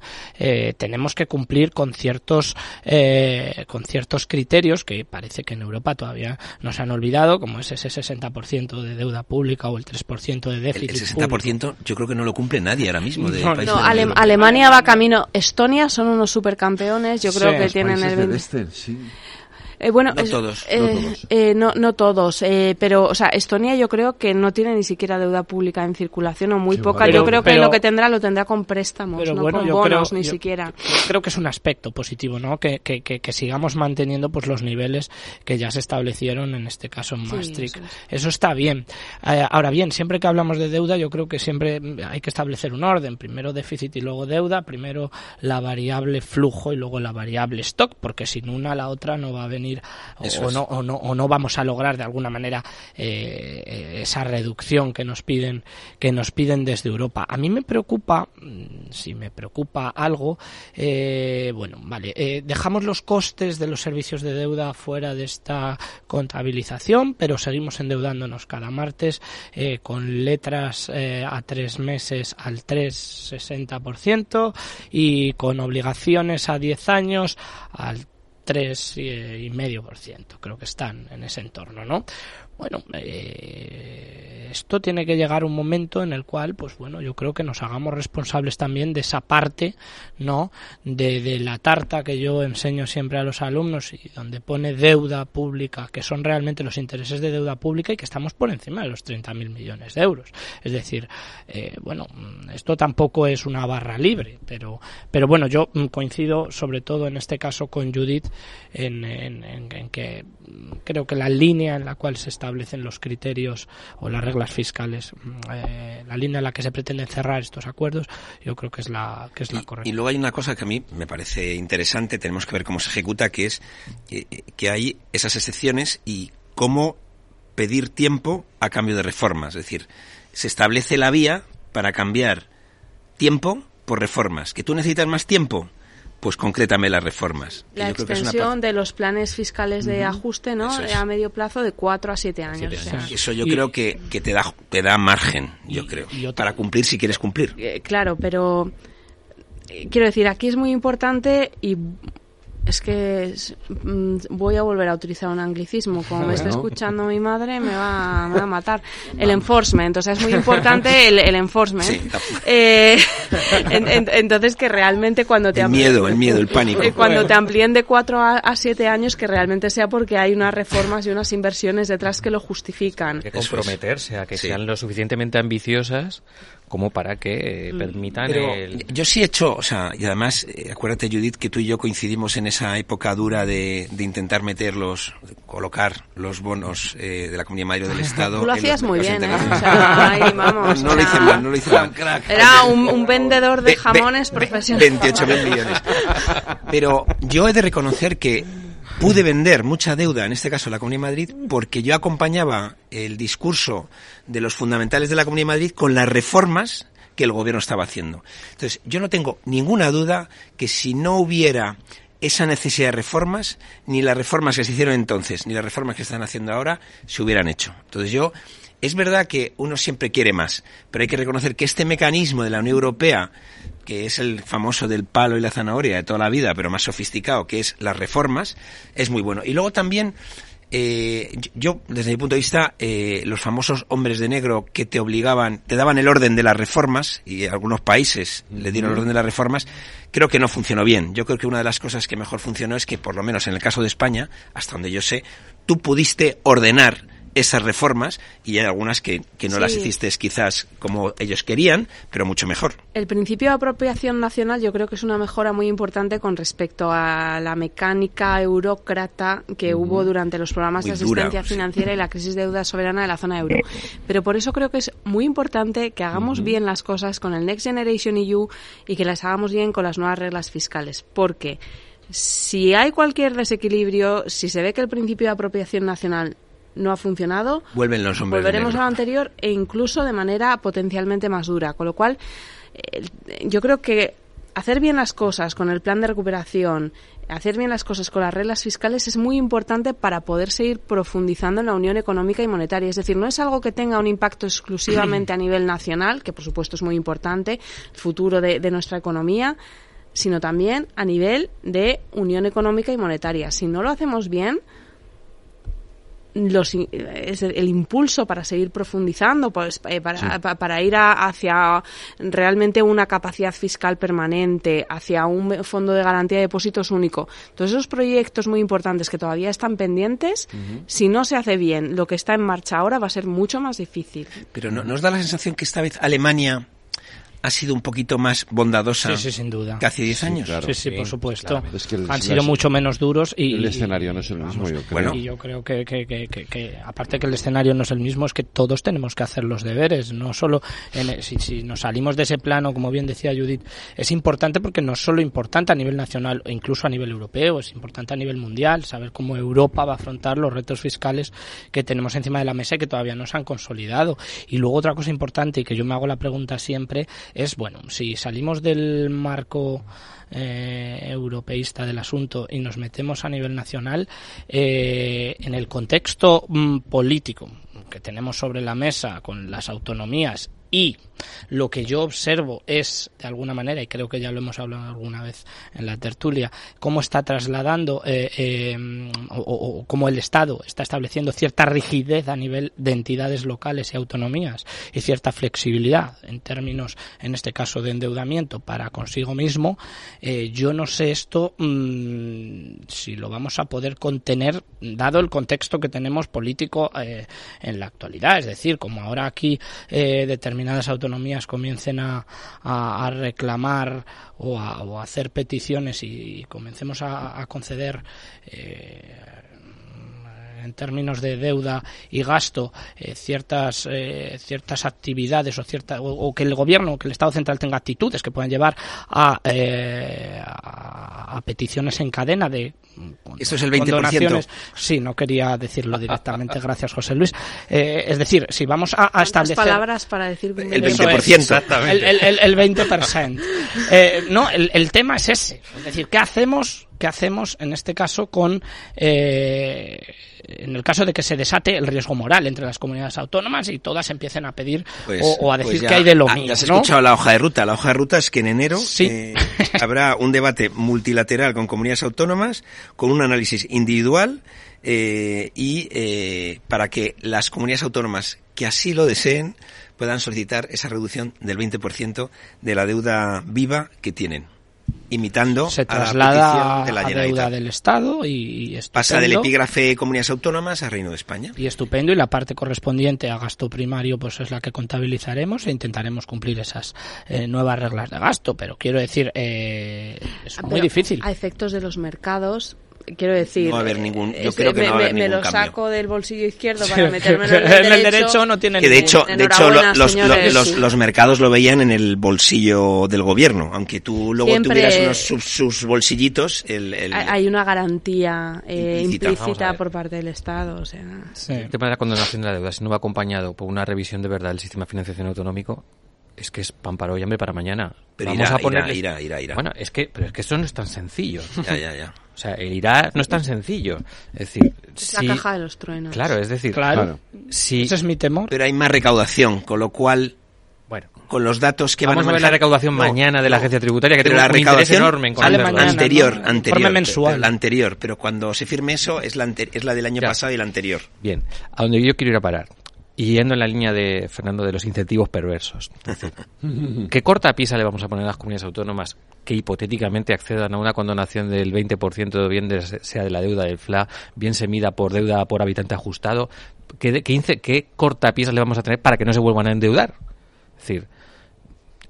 tenemos que cumplir con ciertos, eh, con ciertos criterios que parece que en Europa todavía nos han olvidado, como es ese 60% de deuda pública o el 3% de déficit. El 60% yo creo que no lo cumple nadie ahora mismo. De no, no Alemania va camino. Estonia son unos supercampeones. Yo creo que tienen el. Este, sí. Eh, bueno, no todos. Eh, no todos, eh, no, no todos pero, o sea, Estonia yo creo que no tiene ni siquiera deuda pública en circulación o muy poca. yo creo que lo que tendrá lo tendrá con préstamos, no con bonos ni siquiera. Creo que es un aspecto positivo, ¿no? Que, que, que, sigamos manteniendo pues los niveles que ya se establecieron en este caso en Maastricht. eso, está bien. ahora bien, siempre que hablamos de deuda, yo creo que siempre hay que establecer un orden. Primero déficit y luego deuda. Primero la variable flujo y luego la variable stock, porque sin una la otra no va a venir o, no, o, no, o no vamos a lograr de alguna manera eh, esa reducción que nos piden que nos piden desde Europa. A mí me preocupa, mm, si me preocupa algo, eh, bueno, vale, eh, dejamos los costes de los servicios de deuda fuera de esta contabilización, pero seguimos endeudándonos cada martes con letras a tres meses al 3,60% y con obligaciones a 10 años al tres y medio por ciento creo que están en ese entorno no bueno, eh, esto tiene que llegar un momento en el cual, pues bueno, yo creo que nos hagamos responsables también de esa parte, ¿no? De, de la tarta que yo enseño siempre a los alumnos y donde pone deuda pública, que son realmente los intereses de deuda pública y que estamos por encima de los 30.000 millones de euros. Es decir, eh, bueno, esto tampoco es una barra libre, pero, pero bueno, yo coincido sobre todo en este caso con Judith en, en, en que creo que la línea en la cual se está establecen los criterios o las reglas fiscales, mm, eh, la línea en la que se pretenden cerrar estos acuerdos, yo creo que es la que es la correcta. Y luego hay una cosa que a mí me parece interesante, tenemos que ver cómo se ejecuta, que es eh, que hay esas excepciones y cómo pedir tiempo a cambio de reformas, es decir, se establece la vía para cambiar tiempo por reformas. ¿Que tú necesitas más tiempo? Pues concrétame las reformas. La extensión de los planes fiscales de ajuste, ¿no? A medio plazo de cuatro a siete años. Eso yo creo que, que, te da te da margen, yo creo, para cumplir si quieres cumplir. Eh, claro, pero eh, quiero decir, aquí es muy importante y es que mm, voy a volver a utilizar un anglicismo. Como me está escuchando mi madre, *laughs* me va, a matar. El enforcement. O sea, es muy *laughs* importante el, el enforcement. Eh, *laughs* entonces, que realmente cuando te... El miedo, el miedo, el pánico. Eh, cuando te amplíen de cuatro a, siete años, que realmente sea porque hay unas reformas y unas inversiones detrás que lo justifican. Hay que comprometerse a que sean lo suficientemente ambiciosas como para que mm. permitan el... Yo sí he hecho, o sea, y además, eh, acuérdate Judith que tú y yo coincidimos en esa época dura de, de intentar meter los, colocar los bonos eh, de la Comunidad Madrid del Estado. *laughs* Tú lo hacías muy bien, ¿eh? O sea, ahí, *laughs* vamos, no, lo hice mal, no lo hice mal. *laughs* Era un, un vendedor de jamones profesional. 28 mil millones. Pero yo he de reconocer que pude vender mucha deuda, en este caso la Comunidad de Madrid, porque yo acompañaba el discurso de los fundamentales de la Comunidad de Madrid con las reformas que el gobierno estaba haciendo. Entonces, yo no tengo ninguna duda que si no hubiera esa necesidad de reformas, ni las reformas que se hicieron entonces, ni las reformas que están haciendo ahora, se hubieran hecho. Entonces yo, es verdad que uno siempre quiere más, pero hay que reconocer que este mecanismo de la Unión Europea que es el famoso del palo y la zanahoria de toda la vida, pero más sofisticado, que es las reformas, es muy bueno. Y luego también, eh, yo, desde mi punto de vista, eh, los famosos hombres de negro que te obligaban, te daban el orden de las reformas, y algunos países le dieron el orden de las reformas, creo que no funcionó bien. Yo creo que una de las cosas que mejor funcionó es que, por lo menos en el caso de España, hasta donde yo sé, tú pudiste ordenar esas reformas y hay algunas que, que no las hiciste quizás como ellos querían, pero mucho mejor. El principio de apropiación nacional yo creo que es una mejora muy importante con respecto a la mecánica eurócrata que hubo durante los programas de asistencia financiera y la crisis de deuda soberana de la zona euro. Pero por eso creo que es muy importante que hagamos bien las cosas con el Next Generation EU y que las hagamos bien con las nuevas reglas fiscales. Porque si hay cualquier desequilibrio, si se ve que el principio de apropiación nacional no ha funcionado, Vuelven los volveremos a lo anterior e incluso de manera potencialmente más dura. Con lo cual, eh, yo creo que hacer bien las cosas con el plan de recuperación, hacer bien las cosas con las reglas fiscales es muy importante para poder seguir profundizando en la unión económica y monetaria. Es decir, no es algo que tenga un impacto exclusivamente a nivel nacional, que por supuesto es muy importante, el futuro de nuestra economía, sino también a nivel de unión económica y monetaria. Si no lo hacemos bien, los, es el impulso para seguir profundizando, pues, eh, para, para, ir hacia realmente una capacidad fiscal permanente, hacia un fondo de garantía de depósitos único. Todos esos proyectos muy importantes que todavía están pendientes, si no se hace bien lo que está en marcha ahora, va a ser mucho más difícil. Pero ¿no, ¿nos da la sensación que esta vez Alemania ha sido un poquito más bondadosa sí, sin duda. que hace 10 años. Sí, sí, por supuesto. Han sido mucho menos duros y... El escenario no es el mismo, yo creo. Y yo creo que, que, que, aparte que el escenario no es el mismo, es que todos tenemos que hacer los deberes, no solo... En, si, si nos salimos de ese plano, como bien decía Judith, es importante porque no es solo importante a nivel nacional o incluso a nivel europeo, es importante a nivel mundial, saber cómo Europa va a afrontar los retos fiscales que tenemos encima de la mesa y que todavía no se han consolidado. Y luego otra cosa importante y que yo me hago la pregunta siempre es, bueno, si salimos del marco eh, europeísta del asunto y nos metemos a nivel nacional, eh, en el contexto mm, político que tenemos sobre la mesa con las autonomías y lo que yo observo es, de alguna manera, y creo que ya lo hemos hablado alguna vez en la tertulia, cómo está trasladando eh, eh, o, cómo el Estado está estableciendo cierta rigidez a nivel de entidades locales y autonomías y cierta flexibilidad en términos, en este caso, de endeudamiento para consigo mismo, eh, yo no sé esto mm, si lo vamos a poder contener dado el contexto que tenemos político en la actualidad. Es decir, como ahora aquí determinadas autonomías comiencen a, a, reclamar o a, o a, hacer peticiones y, comencemos a, conceder eh, en términos de deuda y gasto eh, ciertas eh, ciertas actividades o cierta o, que el gobierno que el estado central tenga actitudes que puedan llevar a, a, peticiones en cadena de esto es el 20%. Sí, no quería decirlo directamente, gracias José Luis. es decir, si vamos a, establecer... palabras para decir el 20%. exactamente. El, el, el 20%. no, el, el tema es ese. Es decir, ¿qué hacemos, qué hacemos en este caso con... Eh, en el caso de que se desate el riesgo moral entre las comunidades autónomas y todas empiecen a pedir pues, o, a decir pues que hay de lo mismo. Ya has escuchado la hoja de ruta. La hoja de ruta es que en enero eh, habrá un debate multilateral con comunidades autónomas, con un análisis individual eh, y eh, para que las comunidades autónomas que así lo deseen puedan solicitar esa reducción del 20% de la deuda viva que tienen imitando se traslada a la, deuda del Estado y, pasa del epígrafe comunidades autónomas al Reino de España. Y estupendo y la parte correspondiente a gasto primario pues es la que contabilizaremos e intentaremos cumplir esas eh, nuevas reglas de gasto. Pero quiero decir eh, es muy difícil. a efectos de los mercados quiero decir, no va a haber ningún, yo creo que me, no va a haber me lo saco del bolsillo izquierdo para meterme en el, *laughs* derecho. no tiene que de hecho, de hecho los, los, los, mercados lo veían en el bolsillo del gobierno, aunque tú luego tuvieras unos sus, bolsillitos. El, el, hay una garantía eh, implícita, por parte del Estado. O sea, sí. El tema de la condonación de la deuda, si no va acompañado por una revisión de verdad del sistema de financiación autonómico, es que es pan para hoy, hambre para mañana. Pero Vamos irá, a poner irá, irá, irá, Bueno, es que, pero es que eso no es tan sencillo. *laughs* Ya, ya, ya. O sea, el irá no es tan sencillo. Es decir, la caja de los truenos. Claro, es decir, claro. Si, Ese es mi temor. Pero hay más recaudación, con lo cual bueno, con los datos que Vamos van a, ver la recaudación mañana de la agencia tributaria, que tiene la un recaudación enorme en sale mañana, anterior, anterior, mensual. la anterior, pero cuando se firme eso es la, es la del año pasado y la anterior. Bien, a donde yo quiero ir a parar. Y yendo en la línea de Fernando de los incentivos perversos. *laughs* ¿Qué corta pisa le vamos a poner a las comunidades autónomas que hipotéticamente accedan a una condonación del 20% bien de, sea de la deuda del FLA, bien se mida por deuda por habitante ajustado? ¿Qué, qué, qué cortapisas le vamos a tener para que no se vuelvan a endeudar? Es decir,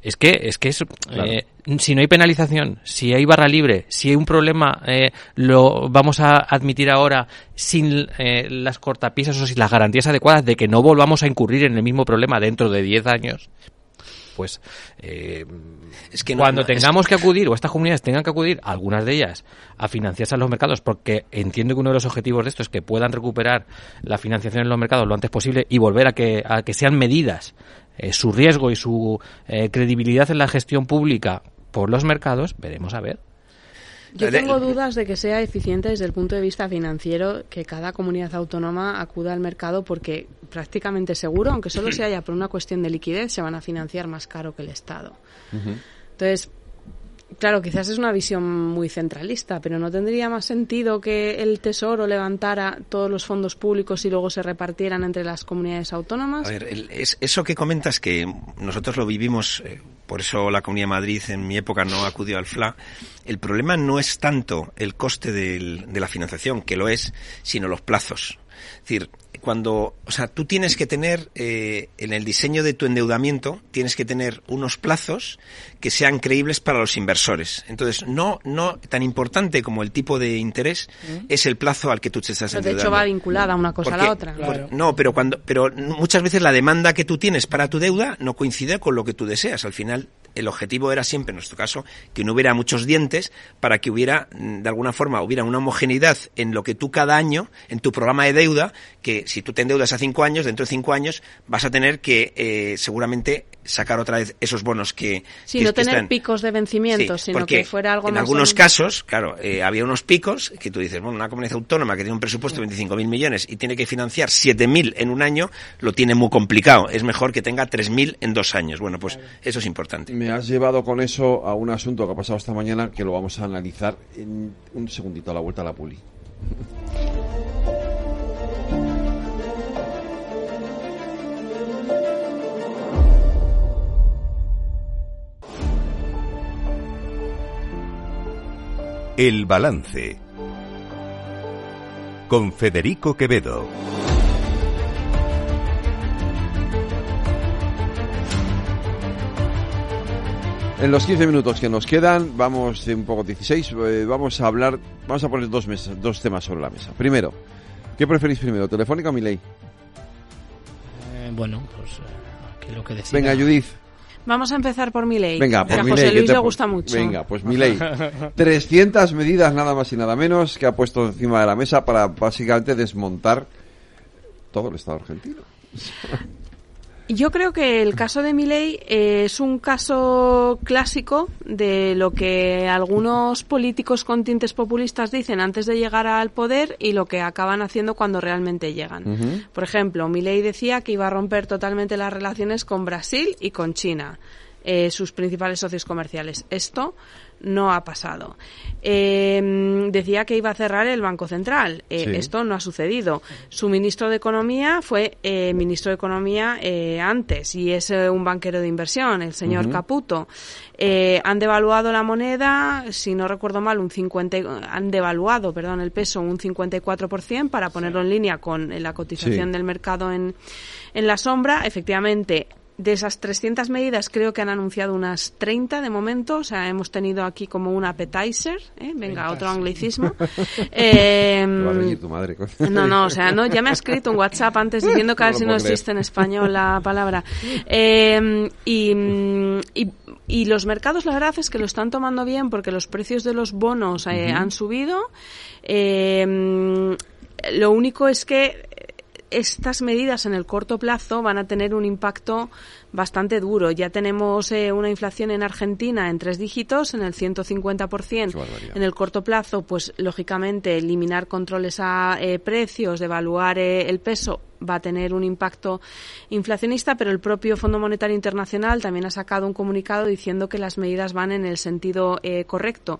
es que, es que eh, si no hay penalización, si hay barra libre, si hay un problema, eh, lo vamos a admitir ahora sin eh, las cortapisas o sin las garantías adecuadas de que no volvamos a incurrir en el mismo problema dentro de 10 años pues es que cuando tengamos que acudir o estas comunidades tengan que acudir algunas de ellas a financiarse en los mercados porque entiendo que uno de los objetivos de esto es que puedan recuperar la financiación en los mercados lo antes posible y volver a que a que sean medidas eh, su riesgo y su eh, credibilidad en la gestión pública por los mercados, veremos a ver. Yo tengo dudas de que sea eficiente desde el punto de vista financiero que cada comunidad autónoma acuda al mercado porque prácticamente seguro, aunque solo se haya por una cuestión de liquidez, se van a financiar más caro que el Estado. Entonces, Claro, quizás es una visión muy centralista, pero ¿no tendría más sentido que el Tesoro levantara todos los fondos públicos y luego se repartieran entre las comunidades autónomas? A ver, es, eso que comentas que nosotros lo vivimos, eh, por eso la Comunidad de Madrid en mi época no acudió al FLA, el problema no es tanto el coste de la financiación, que lo es, sino los plazos. Es decir, cuando, o sea, tú tienes que tener eh, en el diseño de tu endeudamiento tienes que tener unos plazos que sean creíbles para los inversores. Entonces, no, no tan importante como el tipo de interés es el plazo al que tú te estás endeudando. De hecho, va vinculada una cosa a la otra. no, pero cuando, pero muchas veces la demanda que tú tienes para tu deuda no coincide con lo que tú deseas. Al final, el objetivo era siempre, en nuestro caso, que no hubiera muchos dientes para que hubiera, mm, de alguna forma, hubiera una homogeneidad en lo que tú cada año, en tu programa de deuda, que si tú te endeudas a cinco años, dentro de cinco años vas a tener que eh, seguramente sacar otra vez esos bonos que... Sí, no tener picos de vencimiento, sino que fuera algo en algunos casos, claro, eh, había unos picos que tú dices, bueno, una comunidad autónoma que tiene un presupuesto de 25.000 millones y tiene que financiar 7.000 en un año, lo tiene muy complicado. Es mejor que tenga 3.000 en dos años. Bueno, pues eso es importante. Me has llevado con eso a un asunto que ha pasado esta mañana que lo vamos a analizar en un segundito a la vuelta a la puli. *laughs* El balance con Federico Quevedo. En los 15 minutos que nos quedan, vamos de un poco 16, eh, vamos a hablar, vamos a poner dos, mesas, dos temas sobre la mesa. Primero, ¿qué preferís primero, Telefónica o Miley? Eh, bueno, pues eh, aquí lo que decía. Venga, Judith. Vamos a empezar por mi ley. Venga, por a mi José Luis le gusta mucho. Venga, pues mi ley. 300 medidas nada más y nada menos que ha puesto encima de la mesa para básicamente desmontar todo el Estado argentino. *laughs* Yo creo que el caso de Milei eh, es un caso clásico de lo que algunos políticos con tintes populistas dicen antes de llegar al poder y lo que acaban haciendo cuando realmente llegan. Por ejemplo, Milei decía que iba a romper totalmente las relaciones con Brasil y con China. Eh, sus principales socios comerciales. Esto no ha pasado. Eh, decía que iba a cerrar el Banco Central. Eh, esto no ha sucedido. Su ministro de Economía fue ministro de Economía antes y es un banquero de inversión, el señor Caputo. han devaluado la moneda, si no recuerdo mal, un 50, han devaluado, perdón, el peso un 54% para ponerlo en línea con la cotización del mercado en, en la sombra. Efectivamente, de esas 300 medidas creo que han anunciado unas 30 de momento, o sea, hemos tenido aquí como un appetizer, ¿eh? venga, otro anglicismo. *laughs* eh, tu madre. no, no, o sea, no, ya me ha escrito un WhatsApp antes diciendo que a ver si no existe en español la *laughs* palabra. Eh, y, y, y, los mercados, la verdad es que lo están tomando bien porque los precios de los bonos eh, han subido. Eh, lo único es que estas medidas en el corto plazo van a tener un impacto bastante duro. Ya tenemos eh, una inflación en Argentina en tres dígitos, en el 150%. En el corto plazo, pues lógicamente eliminar controles a eh, precios, devaluar eh, el peso va a tener un impacto inflacionista, pero el propio Fondo Monetario Internacional también ha sacado un comunicado diciendo que las medidas van en el sentido eh, correcto.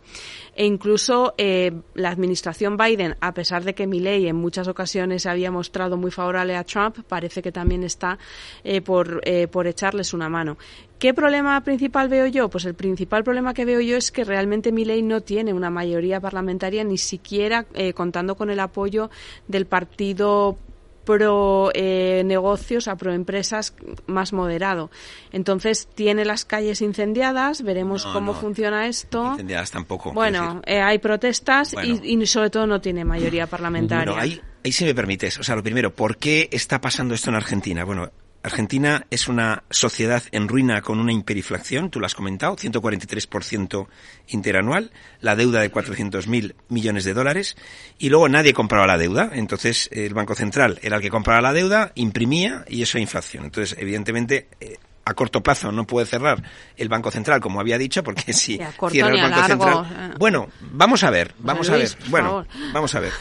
E incluso eh, la administración Biden, a pesar de que Milley en muchas ocasiones se había mostrado muy favorable a Trump, parece que también está eh, por, por echarles una mano. ¿Qué problema principal veo yo? Pues el principal problema que veo yo es que realmente mi ley no tiene una mayoría parlamentaria, ni siquiera contando con el apoyo del partido pro eh, negocios, a pro empresas más moderado. Entonces tiene las calles incendiadas, veremos cómo funciona esto. Incendiadas tampoco. Bueno, eh, hay protestas y, sobre todo no tiene mayoría parlamentaria. ahí, ahí si me permites, o sea, lo primero, ¿por qué está pasando esto en Argentina? Bueno, Argentina es una sociedad en ruina con una hiperinflación, tú lo has comentado, 143% interanual, la deuda de 400.000 millones de dólares, y luego nadie compraba la deuda. Entonces, el Banco Central era el que compraba la deuda, imprimía y eso es inflación. Entonces, evidentemente, eh, a corto plazo no puede cerrar el Banco Central, como había dicho, porque *laughs* si cierra el Banco Central. Eh. Bueno, vamos a ver, vamos a ver. Bueno, vamos a ver.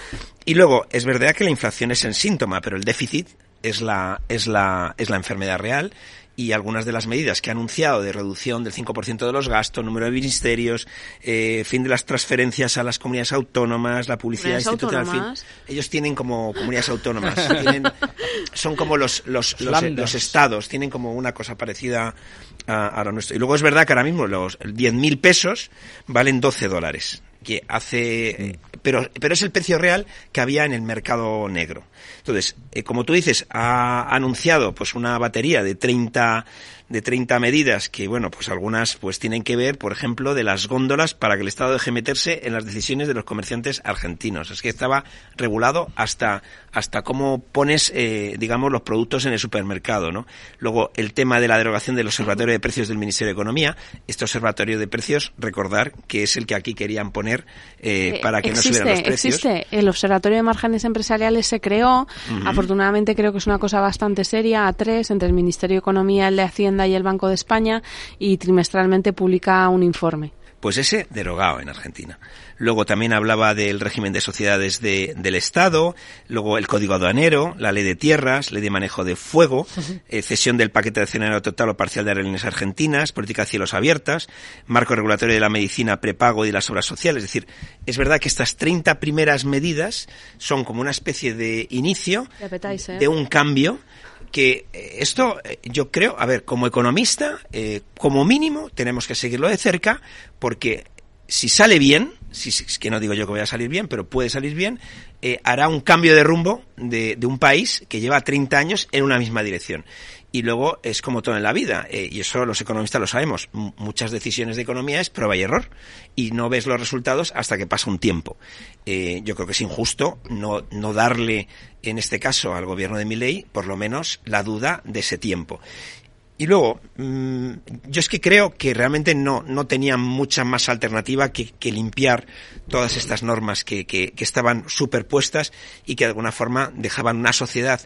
Y luego, es verdad que la inflación es el síntoma, pero el déficit es la, es la, es la enfermedad real y algunas de las medidas que ha anunciado de reducción del 5% de los gastos, número de ministerios, eh, fin de las transferencias a las comunidades autónomas, la publicidad institucional, fin, ellos tienen como comunidades autónomas, *laughs* son como los, los, los, estados, tienen como una cosa parecida a, a lo nuestro. Y luego es verdad que ahora mismo los 10.000 pesos valen 12 dólares que hace, eh, pero, pero es el precio real que había en el mercado negro. Entonces, eh, como tú dices, ha anunciado pues una batería de 30 de 30 medidas que, bueno, pues algunas pues tienen que ver, por ejemplo, de las góndolas para que el Estado deje meterse en las decisiones de los comerciantes argentinos. Es que estaba regulado hasta, hasta cómo pones, eh, digamos, los productos en el supermercado, ¿no? Luego, el tema de la derogación del Observatorio de Precios del Ministerio de Economía. Este Observatorio de Precios, recordar que es el que aquí querían poner eh, eh, para que no subieran los precios. Existe. El Observatorio de Márgenes Empresariales se creó. Afortunadamente creo que es una cosa bastante seria, a tres, entre el Ministerio de Economía, el de Hacienda y el Banco de España y trimestralmente publica un informe. Pues ese derogado en Argentina. Luego también hablaba del régimen de sociedades del Estado, luego el Código Aduanero, la Ley de Tierras, Ley de Manejo de Fuego, eh, cesión del paquete de accionario total o parcial de aerolíneas argentinas, política de cielos abiertas, marco regulatorio de la medicina prepago y de las obras sociales. Es decir, es verdad que estas 30 primeras medidas son como una especie de inicio ¿eh? de un cambio que eh, esto eh, yo creo, a ver, como economista, eh, como mínimo tenemos que seguirlo de cerca porque si sale bien, si, que no digo yo que vaya a salir bien, pero puede salir bien, hará un cambio de rumbo de, de, un país que lleva 30 años en una misma dirección. Y luego es como todo en la vida, eh, y eso los economistas lo sabemos, muchas decisiones de economía es prueba y error, y no ves los resultados hasta que pasa un tiempo. Eh, yo creo que es injusto no, no darle, en este caso, al gobierno de Miley, por lo menos, la duda de ese tiempo. Y luego, mm, yo es que creo que realmente no, no tenían mucha más alternativa que, que limpiar todas estas normas que, que, que estaban superpuestas y que de alguna forma dejaban una sociedad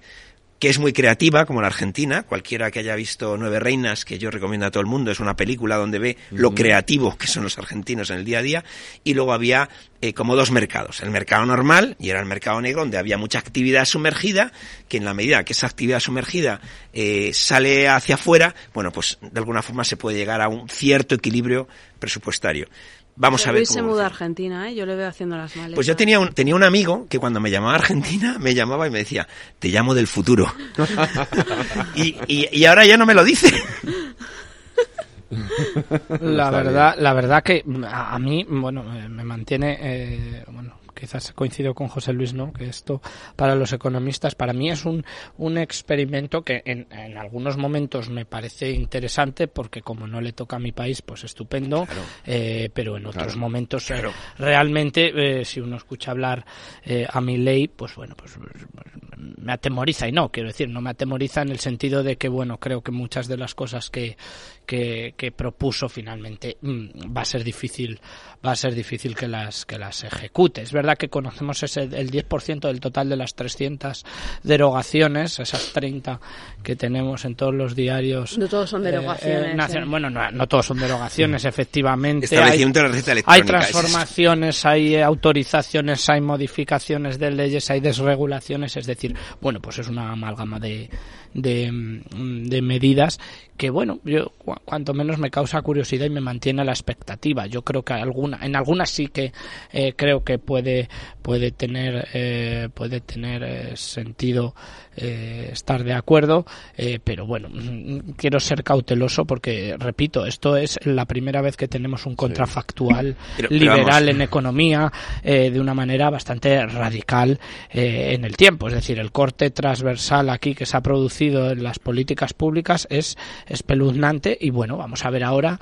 que es muy creativa, como la Argentina. Cualquiera que haya visto Nueve Reinas, que yo recomiendo a todo el mundo, es una película donde ve lo creativo que son los argentinos en el día a día. Y luego había eh, como dos mercados. El mercado normal y era el mercado negro, donde había mucha actividad sumergida, que en la medida que esa actividad sumergida eh, sale hacia afuera, bueno, pues de alguna forma se puede llegar a un cierto equilibrio presupuestario. Vamos a ver. Luis se muda a Argentina, ¿eh? Yo le veo haciendo las maletas. Pues yo tenía un, tenía un amigo que cuando me llamaba a Argentina, me llamaba y me decía, te llamo del futuro. *laughs* y, y, y ahora ya no me lo dice. La verdad, la verdad que a, mí, bueno, me mantiene, eh, bueno, quizás coincido con José Luis, ¿no? Que esto para los economistas, para mí es un, un experimento que en, en algunos momentos me parece interesante porque como no le toca a mi país, pues estupendo, eh, pero en otros momentos eh, realmente, eh, si uno escucha hablar eh, a mi ley, pues bueno, pues, me atemoriza y no, quiero decir, no me atemoriza en el sentido de que, bueno, creo que muchas de las cosas que, que, que propuso finalmente mm, va a ser difícil, va a ser difícil que las, que las ejecute. Es verdad que conocemos ese, el 10% del total de las 300 derogaciones, esas 30 que tenemos en todos los diarios. No todos son eh, derogaciones. Eh, bueno, no, todos son derogaciones, mm. efectivamente. hay, transformaciones, hay autorizaciones, hay modificaciones de leyes, hay desregulaciones, es decir, bueno, pues es una amalgama de, de, de medidas que bueno, yo cuanto menos me causa curiosidad y me mantiene la expectativa. Yo creo que alguna, en algunas sí que eh, creo que puede puede tener eh, puede tener eh, sentido estar de acuerdo, pero bueno, mm, quiero ser cauteloso porque, repito, esto es la primera vez que tenemos un contrafactual liberal en economía de una manera bastante radical en el tiempo. Es decir, el corte transversal aquí que se ha producido en las políticas públicas es espeluznante y bueno, vamos a ver ahora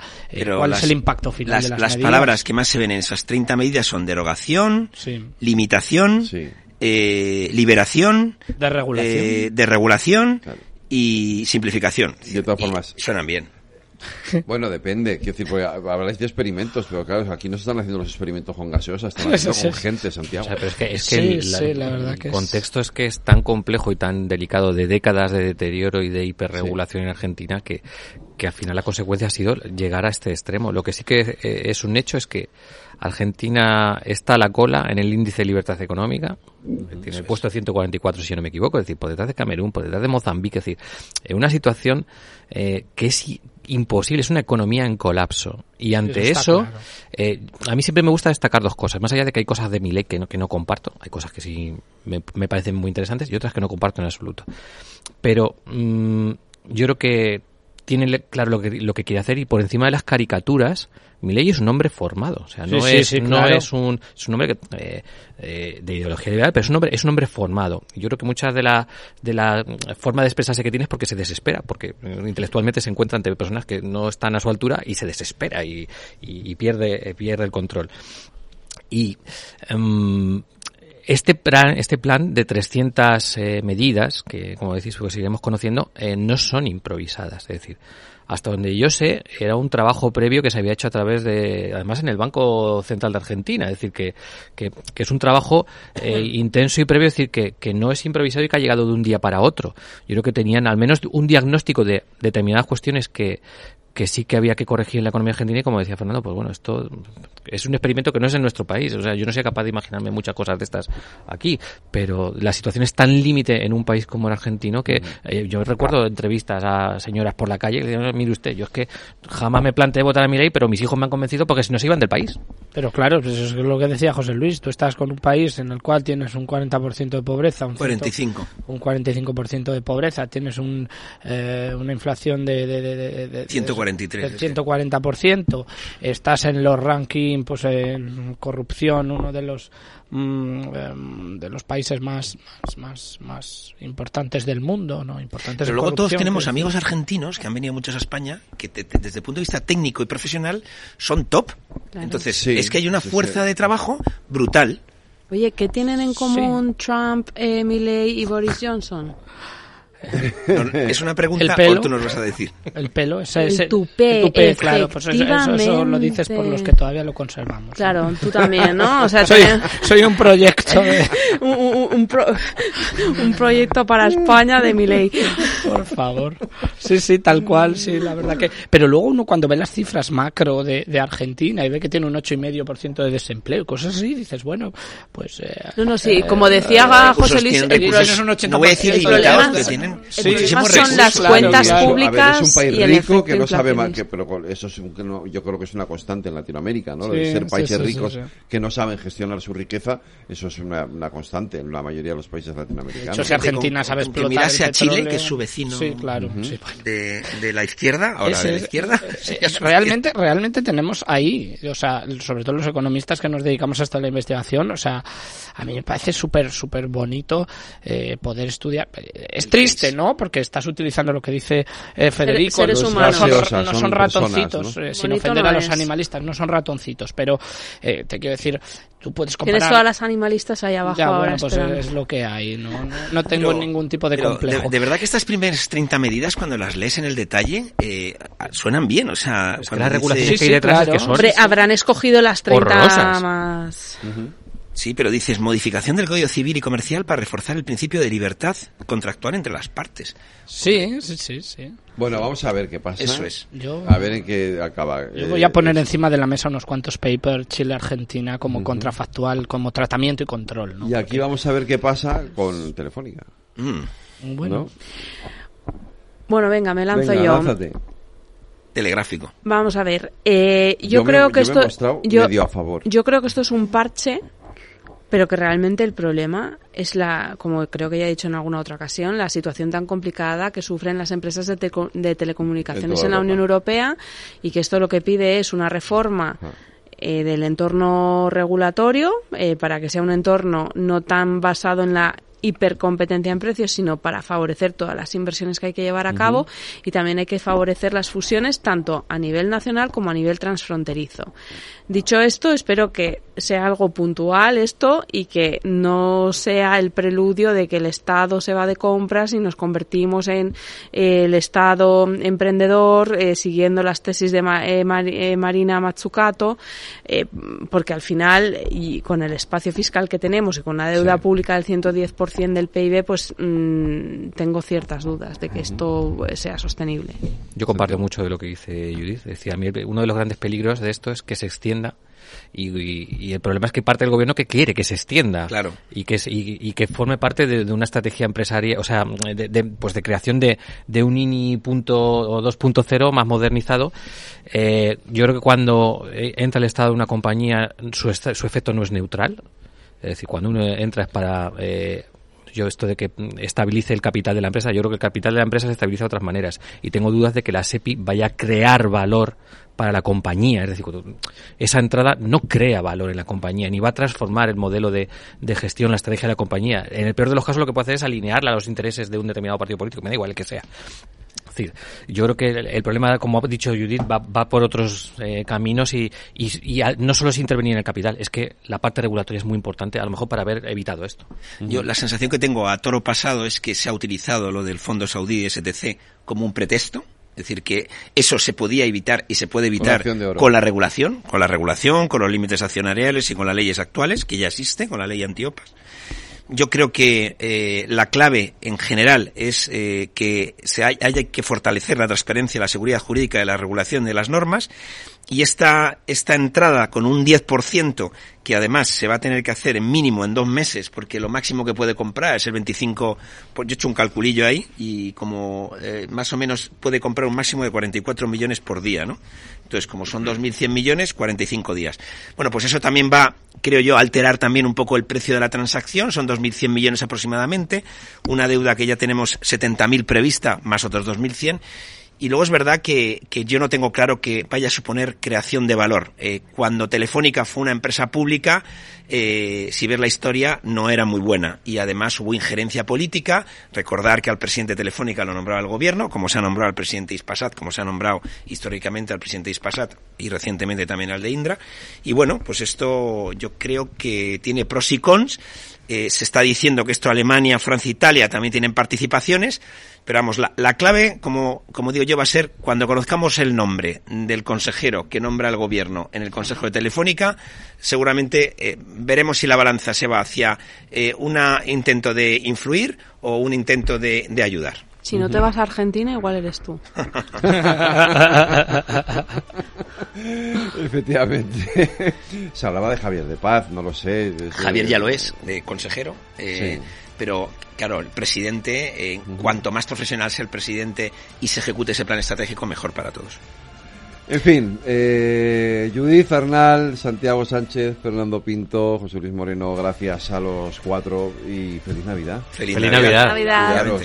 cuál es el impacto final de las, las palabras que más se ven en esas 30 medidas son derogación, limitación, eh, liberación, de regulación, eh, de regulación y simplificación. De todas formas, suenan bien. Bueno, depende. Quiero decir, habláis de experimentos, pero claro, aquí no se están haciendo los experimentos con gaseosas, están *laughs* haciendo con gente, Santiago. pero es que, es que el, contexto es... que es tan complejo y tan delicado de décadas de deterioro y de hiperregulación en Argentina que, que al final la consecuencia ha sido llegar a este extremo. Lo que sí que eh, es un hecho es que Argentina está a la cola en el índice de libertad económica, tiene el puesto 144 si no me equivoco, es decir, por detrás de Camerún, por detrás de Mozambique, es decir, en una situación eh, que es imposible, es una economía en colapso. Y ante eso, eh, a mí siempre me gusta destacar dos cosas, más allá de que hay cosas de mi ley que no, que no comparto, hay cosas que sí me, parecen muy interesantes y otras que no comparto en absoluto. Pero mm, yo creo que tiene claro lo que, lo que quiere hacer y por encima de las caricaturas, Milei es un hombre formado, o sea, no, es, no es, un, es un hombre que, eh, eh, de ideología liberal, pero es un hombre, es un hombre formado. Yo creo que muchas de la, de la forma de expresarse que tiene es porque se desespera, porque intelectualmente se encuentra ante personas que no están a su altura y se desespera y, y, pierde, pierde el control. Y um, este plan, este plan de 300 eh, medidas, que como decís, pues iremos conociendo, eh, no son improvisadas. Es decir, hasta donde yo sé, era un trabajo previo que se había hecho a través de, además en el Banco Central de Argentina. Es decir, que, que, que es un trabajo eh, intenso y previo, es decir, que, que no es improvisado y que ha llegado de un día para otro. Yo creo que tenían al menos un diagnóstico de determinadas cuestiones que, que sí que había que corregir en la economía argentina y como decía Fernando, pues bueno, esto es un experimento que no es en nuestro país. O sea, yo no soy capaz de imaginarme muchas cosas de estas aquí, pero la situación es tan límite en un país como el argentino que eh, yo recuerdo entrevistas a señoras por la calle que decían, mire usted, yo es que jamás me planteé votar a mi ley, pero mis hijos me han convencido porque si no se iban del país. Pero claro, pues eso es lo que decía José Luis, tú estás con un país en el cual tienes un 40% de pobreza, un 45. un 45% de pobreza, tienes un, eh, una inflación de, de, de, de 143. 140%, estás en los rankings, pues en corrupción, uno de los mm, em, de los países más, más, más, importantes del mundo, ¿no? Importantes Pero luego todos tenemos amigos argentinos que han venido muchos a España, que desde el punto de vista técnico y profesional son top. Entonces, es que hay una fuerza de trabajo brutal. Oye, ¿qué tienen en común Trump, eh, Milley y Boris Johnson? Es una pregunta o tú nos vas a decir. El pelo, ese, ese el tupé, claro, pues eso, lo dices por los que todavía lo conservamos. Claro, tú también, ¿no? O sea, soy, un proyecto *laughs* un, *laughs* un, proyecto para España de mi ley. Por favor. Sí, sí, tal cual, sí, la verdad que... Pero luego uno cuando ve las cifras macro de, de Argentina y ve que tiene un 8,5% de desempleo, cosas así, dices, bueno, pues... Eh, no, no, sí, como decía eh, José Luis... no voy a decir limitados, tienen son las cuentas públicas. es un país rico que no sabe más, que, pero eso es que no, yo creo que es una constante en Latinoamérica, ¿no? de ser países ricos que no saben gestionar su riqueza, eso es una, una, constante en la mayoría de los países latinoamericanos. De hecho, si Argentina sabe explotar mirase a Chile, que es su vecino claro, de, de, la izquierda, ahora de la izquierda. realmente, realmente tenemos ahí, o sea, sobre todo los economistas que nos dedicamos hasta la investigación, o sea, a mí me parece súper, súper bonito eh, poder estudiar. Es triste, ¿no? Porque estás utilizando lo que dice eh, Federico. Seres humanos. No son, ratoncitos, eh, sin ofender a los animalistas, no son ratoncitos, pero eh, te quiero decir, tú puedes comparar... Tienes todas las animalistas ahí abajo ya, ahora bueno, pues es lo que hay, no, no, tengo ningún tipo de complejo. De, verdad que estas primeras 30 medidas, cuando las lees en el detalle, eh, suenan bien, o sea... Es que las regulaciones que hay detrás que son... Hombre, habrán escogido las 30 más... Sí, pero dices modificación del Código Civil y Comercial para reforzar el principio de libertad contractual entre las partes. Sí, sí, sí, sí. Bueno, vamos a ver qué pasa. Eso es. a ver en qué acaba. Yo voy a poner encima de la mesa unos cuantos papers Chile-Argentina como contrafactual, como tratamiento y control. Y aquí vamos a ver qué pasa con Telefónica. Mm. Bueno. Bueno, venga, me lanzo yo. Telegráfico. Vamos a ver. Eh, yo, creo que esto. yo, a favor. yo creo que esto es un parche pero que realmente el problema es la, como creo que ya he dicho en alguna otra ocasión, la situación tan complicada que sufren las empresas de, de telecomunicaciones en, la Unión Europea y que esto lo que pide es una reforma. Ah. Eh, del entorno regulatorio eh, para que sea un entorno no tan basado en la hipercompetencia en precios, sino para favorecer todas las inversiones que hay que llevar a cabo. Y también hay que favorecer las fusiones tanto a nivel nacional como a nivel transfronterizo. Dicho esto, espero que sea algo puntual esto y que no sea el preludio de que el Estado se va de compras y nos convertimos en eh, el Estado emprendedor eh, siguiendo las tesis de eh, Marina Matsukato, porque al final, y con el espacio fiscal que tenemos y con la deuda pública del 110% del PIB, pues mm, tengo ciertas dudas de que esto sea sostenible. Yo comparto mucho de lo que dice Judith. Decía, a mí uno de los grandes peligros de esto es que se extienda y, el problema es que parte del gobierno que quiere que se extienda claro. y que y, que forme parte de, una estrategia empresaria o sea de, pues de creación de, de un INI punto o 2.0 más modernizado eh, yo creo que cuando eh, entra el estado de una compañía su, su efecto no es neutral es decir cuando uno entra es para eh, yo esto de que estabilice el capital de la empresa, yo creo que el capital de la empresa se estabiliza de otras maneras y tengo dudas de que la SEPI vaya a crear valor para la compañía. Es decir, esa entrada no crea valor en la compañía, ni va a transformar el modelo de, gestión, la estrategia de la compañía. En el peor de los casos lo que puede hacer es alinearla a los intereses de un determinado partido político, me da igual el que sea. Es decir, yo creo que el, problema, como ha dicho Judith, va, por otros eh, caminos y, no solo es intervenir en el capital, es que la parte regulatoria es muy importante, a lo mejor para haber evitado esto. Yo la sensación que tengo a toro pasado es que se ha utilizado lo del Fondo Saudí STC como un pretexto es decir, que eso se podía evitar y se puede evitar con la regulación, con la regulación, con los límites accionariales y con las leyes actuales que ya existen, con la ley antiopas. Yo creo que eh, la clave en general es eh, que se haya que fortalecer la transparencia, la seguridad jurídica de la regulación de las normas y esta, esta entrada con un 10% que además se va a tener que hacer en mínimo en dos meses porque lo máximo que puede comprar es el 25, pues yo he hecho un calculillo ahí y como eh, más o menos puede comprar un máximo de 44 millones por día, ¿no? Entonces, como son 2.100 millones, 45 días. Bueno, pues eso también va, creo yo, a alterar también un poco el precio de la transacción. Son 2.100 millones aproximadamente. Una deuda que ya tenemos 70.000 prevista, más otros 2.100 y luego es verdad que, que, yo no tengo claro que vaya a suponer creación de valor. Eh, cuando Telefónica fue una empresa pública, eh, si ves la historia, no era muy buena. Y además hubo injerencia política. Recordar que al presidente Telefónica lo nombraba el gobierno, como se ha nombrado al presidente Ispasat, como se ha nombrado históricamente al presidente Ispasat y recientemente también al de Indra. Y bueno, pues esto yo creo que tiene pros y cons. Eh, se está diciendo que esto Alemania, Francia, Italia también tienen participaciones pero vamos, la, la clave, como, como digo yo, va a ser cuando conozcamos el nombre del consejero que nombra el gobierno en el Consejo de Telefónica, seguramente eh, veremos si la balanza se va hacia eh, un intento de influir o un intento de, de ayudar. Si no te vas a Argentina, igual eres tú. *laughs* Efectivamente. Se hablaba de Javier de Paz, no lo sé. Javier ya lo es, de consejero. Eh, pero claro, el presidente, eh, cuanto más profesional sea el presidente y se ejecute ese plan estratégico, mejor para todos. En fin, eh, Judith Arnal, Santiago Sánchez, Fernando Pinto, José Luis Moreno, gracias a los cuatro y feliz Navidad. Feliz, Navidad. Navidad.